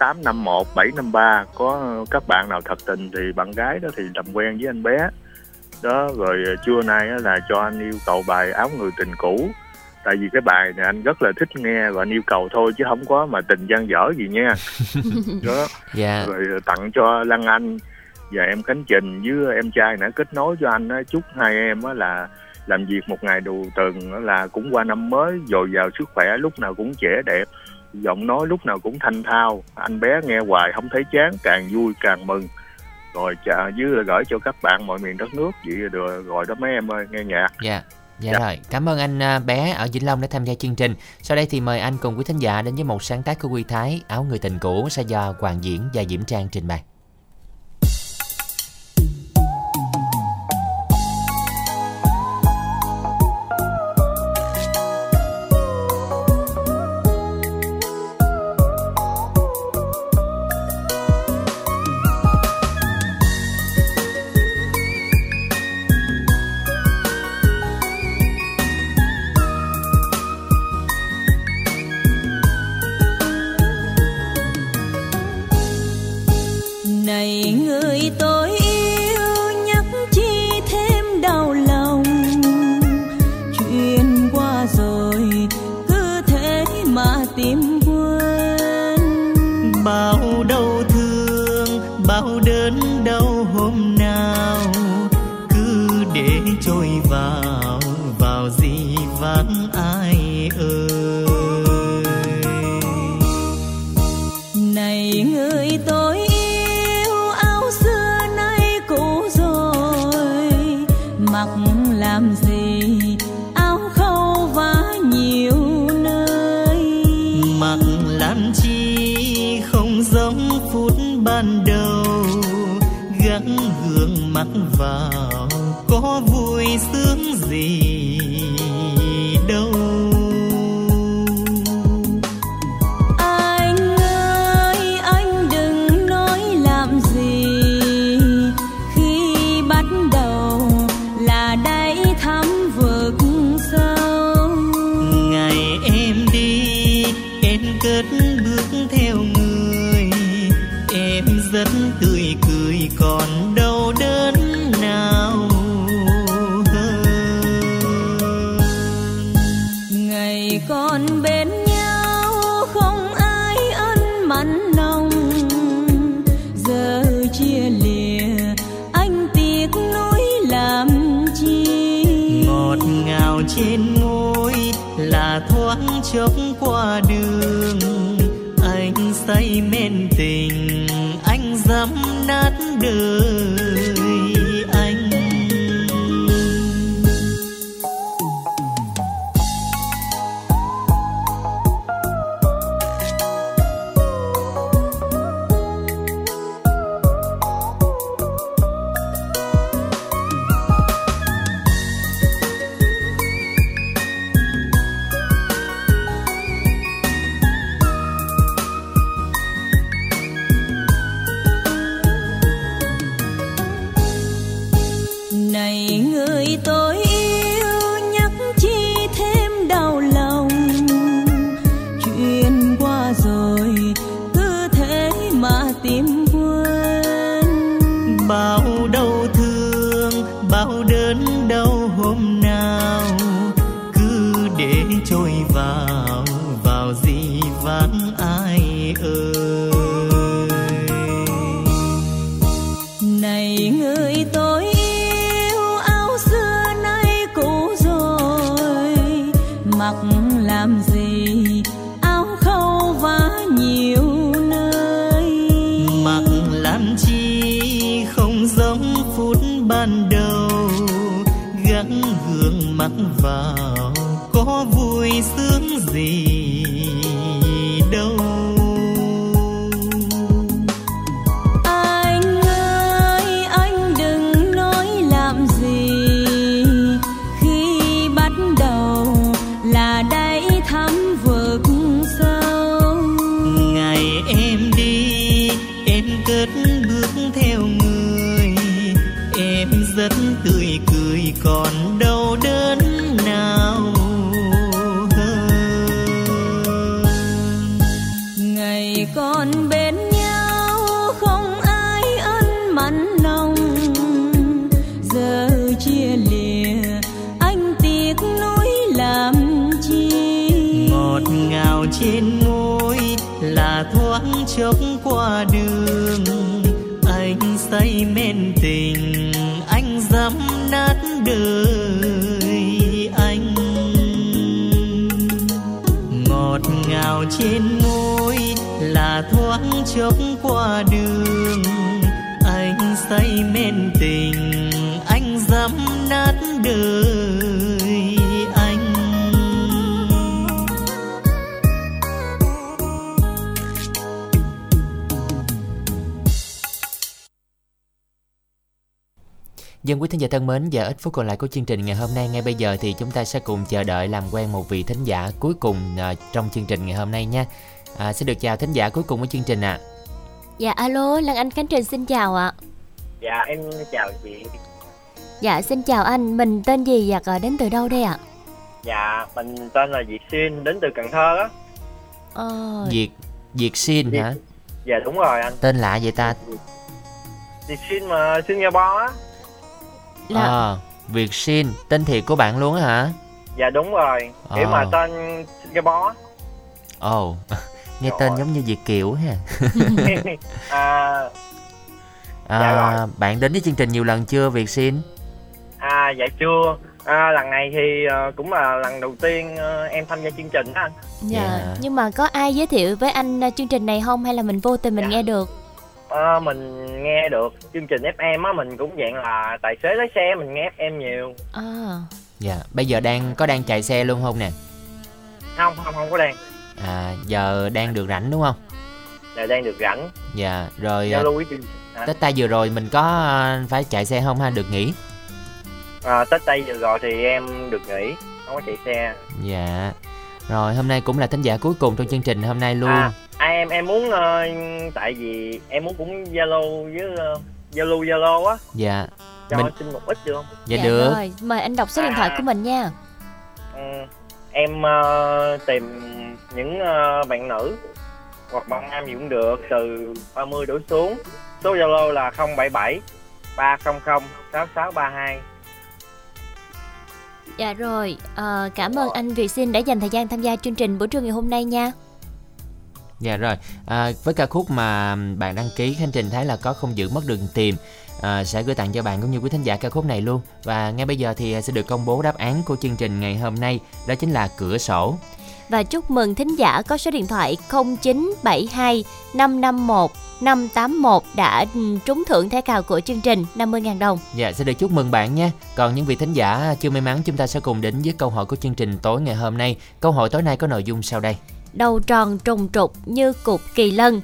851 753 có các bạn nào thật tình thì bạn gái đó thì làm quen với anh bé. Đó rồi trưa nay á là cho anh yêu cầu bài áo người tình cũ. Tại vì cái bài này anh rất là thích nghe và anh yêu cầu thôi chứ không có mà tình gian dở gì nha. Đó Dạ. rồi tặng cho Lan Anh và em Khánh Trình với em trai đã kết nối cho anh á. Chúc hai em á là làm việc một ngày đầu tuần là cũng qua năm mới dồi dào sức khỏe lúc nào cũng trẻ đẹp giọng nói lúc nào cũng thanh thao anh bé nghe hoài không thấy chán càng vui càng mừng rồi chà với là gửi cho các bạn mọi miền đất nước vậy được rồi đó mấy em ơi nghe nhạc Dạ. Dạ Dạ. rồi, cảm ơn anh à, bé ở Vĩnh Long đã tham gia chương trình. Sau đây thì mời anh cùng quý thính giả đến với một sáng tác của Quy Thái, áo người tình cũ sẽ do Hoàng Diễn và Diễm Trang trình bày. Mặc làm gì? Áo khâu vá nhiều nơi. Mặc làm chi không giống phút ban đầu. Gắng gượng mặc vào có vui sướng gì? Chốc qua đường. Anh say men tình anh dám nát đời anh. Dân quý thính giả thân mến, giờ ít phút còn lại của chương trình ngày hôm nay. Ngay bây giờ thì chúng ta sẽ cùng chờ đợi làm quen một vị thính giả cuối cùng à, trong chương trình ngày hôm nay nha. À, xin được chào thính giả cuối cùng của chương trình ạ. Dạ alo, Lan Anh Khánh Trình xin chào ạ. Dạ em chào chị Dạ xin chào anh, mình tên gì và gọi đến từ đâu đây ạ? Dạ mình tên là Việt Xuyên đến từ Cần Thơ á Ờ, Việt Việt Xin hả? Dạ đúng rồi anh Tên lạ vậy ta? Việt Xuyên mà Singapore á Là- À, Việt Xin, tên thiệt của bạn luôn á hả? Dạ đúng rồi Kiểu Ờ. mà tên Singapore á Ồ, nghe tên giống như Việt Kiều ha. à, Dạ À, bạn đến với chương trình nhiều lần chưa Việt Xin? à dạ chưa. À, Lần này thì ờ, cũng là lần đầu tiên ờ, em tham gia chương trình á anh. Dạ. Nhưng mà có ai giới thiệu với anh à, chương trình này không? Hay là mình vô tình mình nghe được? Ờ, mình nghe được. Chương trình FM á mình cũng dạng là tài xế lái xe mình nghe FM nhiều. À, Dạ, bây giờ đang có đang chạy xe luôn không nè? không không không có đen à, giờ đang được rảnh đúng không? Giờ đang được rảnh. dạ rồi Giao à, lưu với chương hả? tết tay vừa rồi mình có à, phải chạy xe không ha? Được nghỉ? À, Tết Tây vừa rồi thì em được nghỉ, không có chạy xe. dạ. Rồi hôm nay cũng là thính giả cuối cùng trong chương trình hôm nay luôn. À, à em em muốn ờ, tại vì em muốn cũng Zalo với ờ, Zalo Zalo á, dạ. Cho mình xin một ít được không? dạ, được. rồi mời anh đọc số điện thoại của mình nha. Ừ, em ờ, tìm những ờ, bạn nữ hoặc bạn nam gì cũng được từ 30 đổ xuống. Số Zalo là 077 300 6632. dạ rồi ờ, cảm ơn anh Việt Sinh đã dành thời gian tham gia chương trình buổi trưa ngày hôm nay nha Dạ rồi, à, với ca khúc mà bạn đăng ký Khánh Trình thấy là có không giữ mất đường tìm à, sẽ gửi tặng cho bạn cũng như quý thính giả ca khúc này luôn. Và ngay bây giờ thì sẽ được công bố đáp án của chương trình ngày hôm nay, đó chính là cửa sổ. Và chúc mừng thính giả có số điện thoại 0972 551 581 đã ừ, trúng thưởng thẻ cào của chương trình 50.000 đồng. Dạ, sẽ được chúc mừng bạn nha. Còn những vị thính giả chưa may mắn chúng ta sẽ cùng đến với câu hỏi của chương trình tối ngày hôm nay. Câu hỏi tối nay có nội dung sau đây. Đầu tròn trùng trục như cục kỳ lân.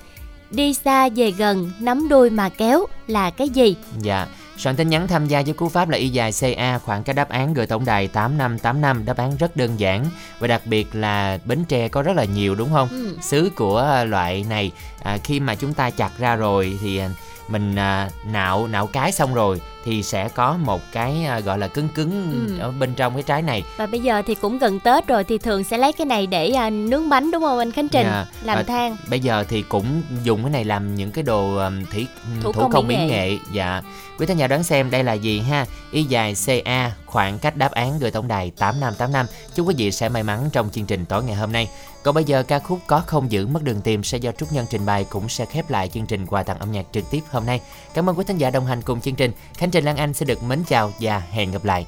Đi xa về gần, nắm đuôi mà kéo là cái gì? Dạ, soạn tin nhắn tham gia với cú pháp là y dài CA khoảng cái đáp án gửi tổng đài 8585 đáp án rất đơn giản và đặc biệt là Bến Tre có rất là nhiều đúng không? Ừ. Xứ của loại này à, khi mà chúng ta chặt ra rồi thì à, mình à, nạo nạo cái xong rồi thì sẽ có một cái à, gọi là cứng cứng Ừ. ở bên trong cái trái này. Và bây giờ thì cũng gần Tết rồi thì thường sẽ lấy cái này để à, nướng bánh đúng không anh Khánh Trình? Dạ, Làm và than. Bây giờ thì cũng dùng cái này làm những cái đồ thủy Thủ thủ, công công, mỹ mỹ nghệ. nghệ. Dạ. Quý thính giả đoán xem đây là gì ha? Y dài CA khoảng cách đáp án gửi tổng đài 8585. Chúc quý vị sẽ may mắn trong chương trình tối ngày hôm nay. Còn bây giờ ca khúc có không giữ mất đường tìm sẽ do Trúc Nhân trình bày cũng sẽ khép lại chương trình quà tặng âm nhạc trực tiếp hôm nay. Cảm ơn quý thính giả đồng hành cùng chương trình. Khánh Trần Lan Anh sẽ được mến chào và hẹn gặp lại.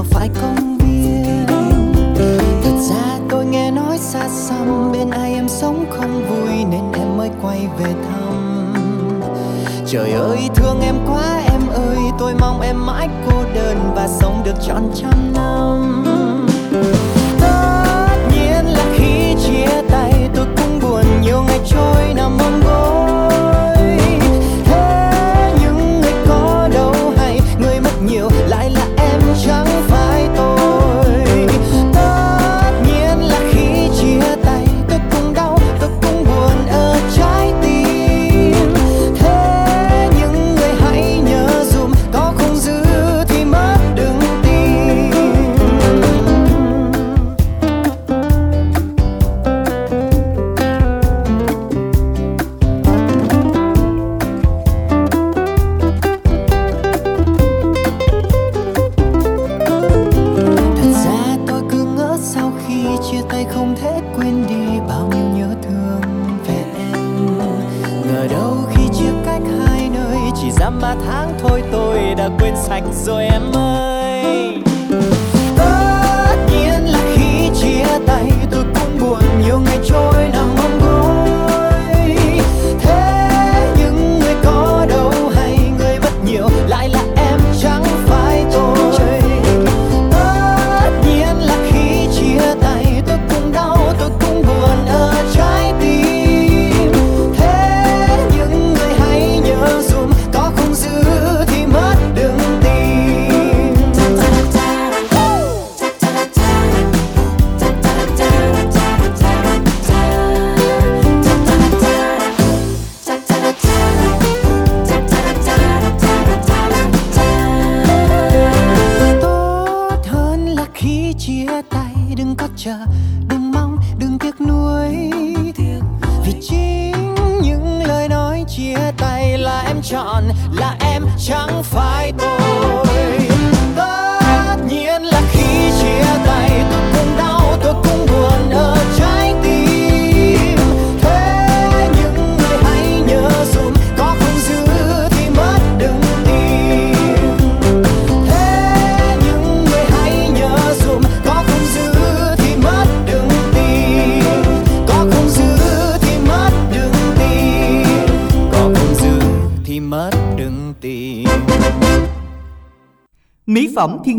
Nào phải công viên? Thật ra tôi nghe nói xa xăm, bên ai em sống không vui, nên em mới quay về thăm. Trời ơi, thương em quá em ơi, tôi mong em mãi cô đơn và sống được trọn trăm năm. Tất nhiên là khi chia tay, tôi cũng buồn, nhiều ngày trôi nằm mong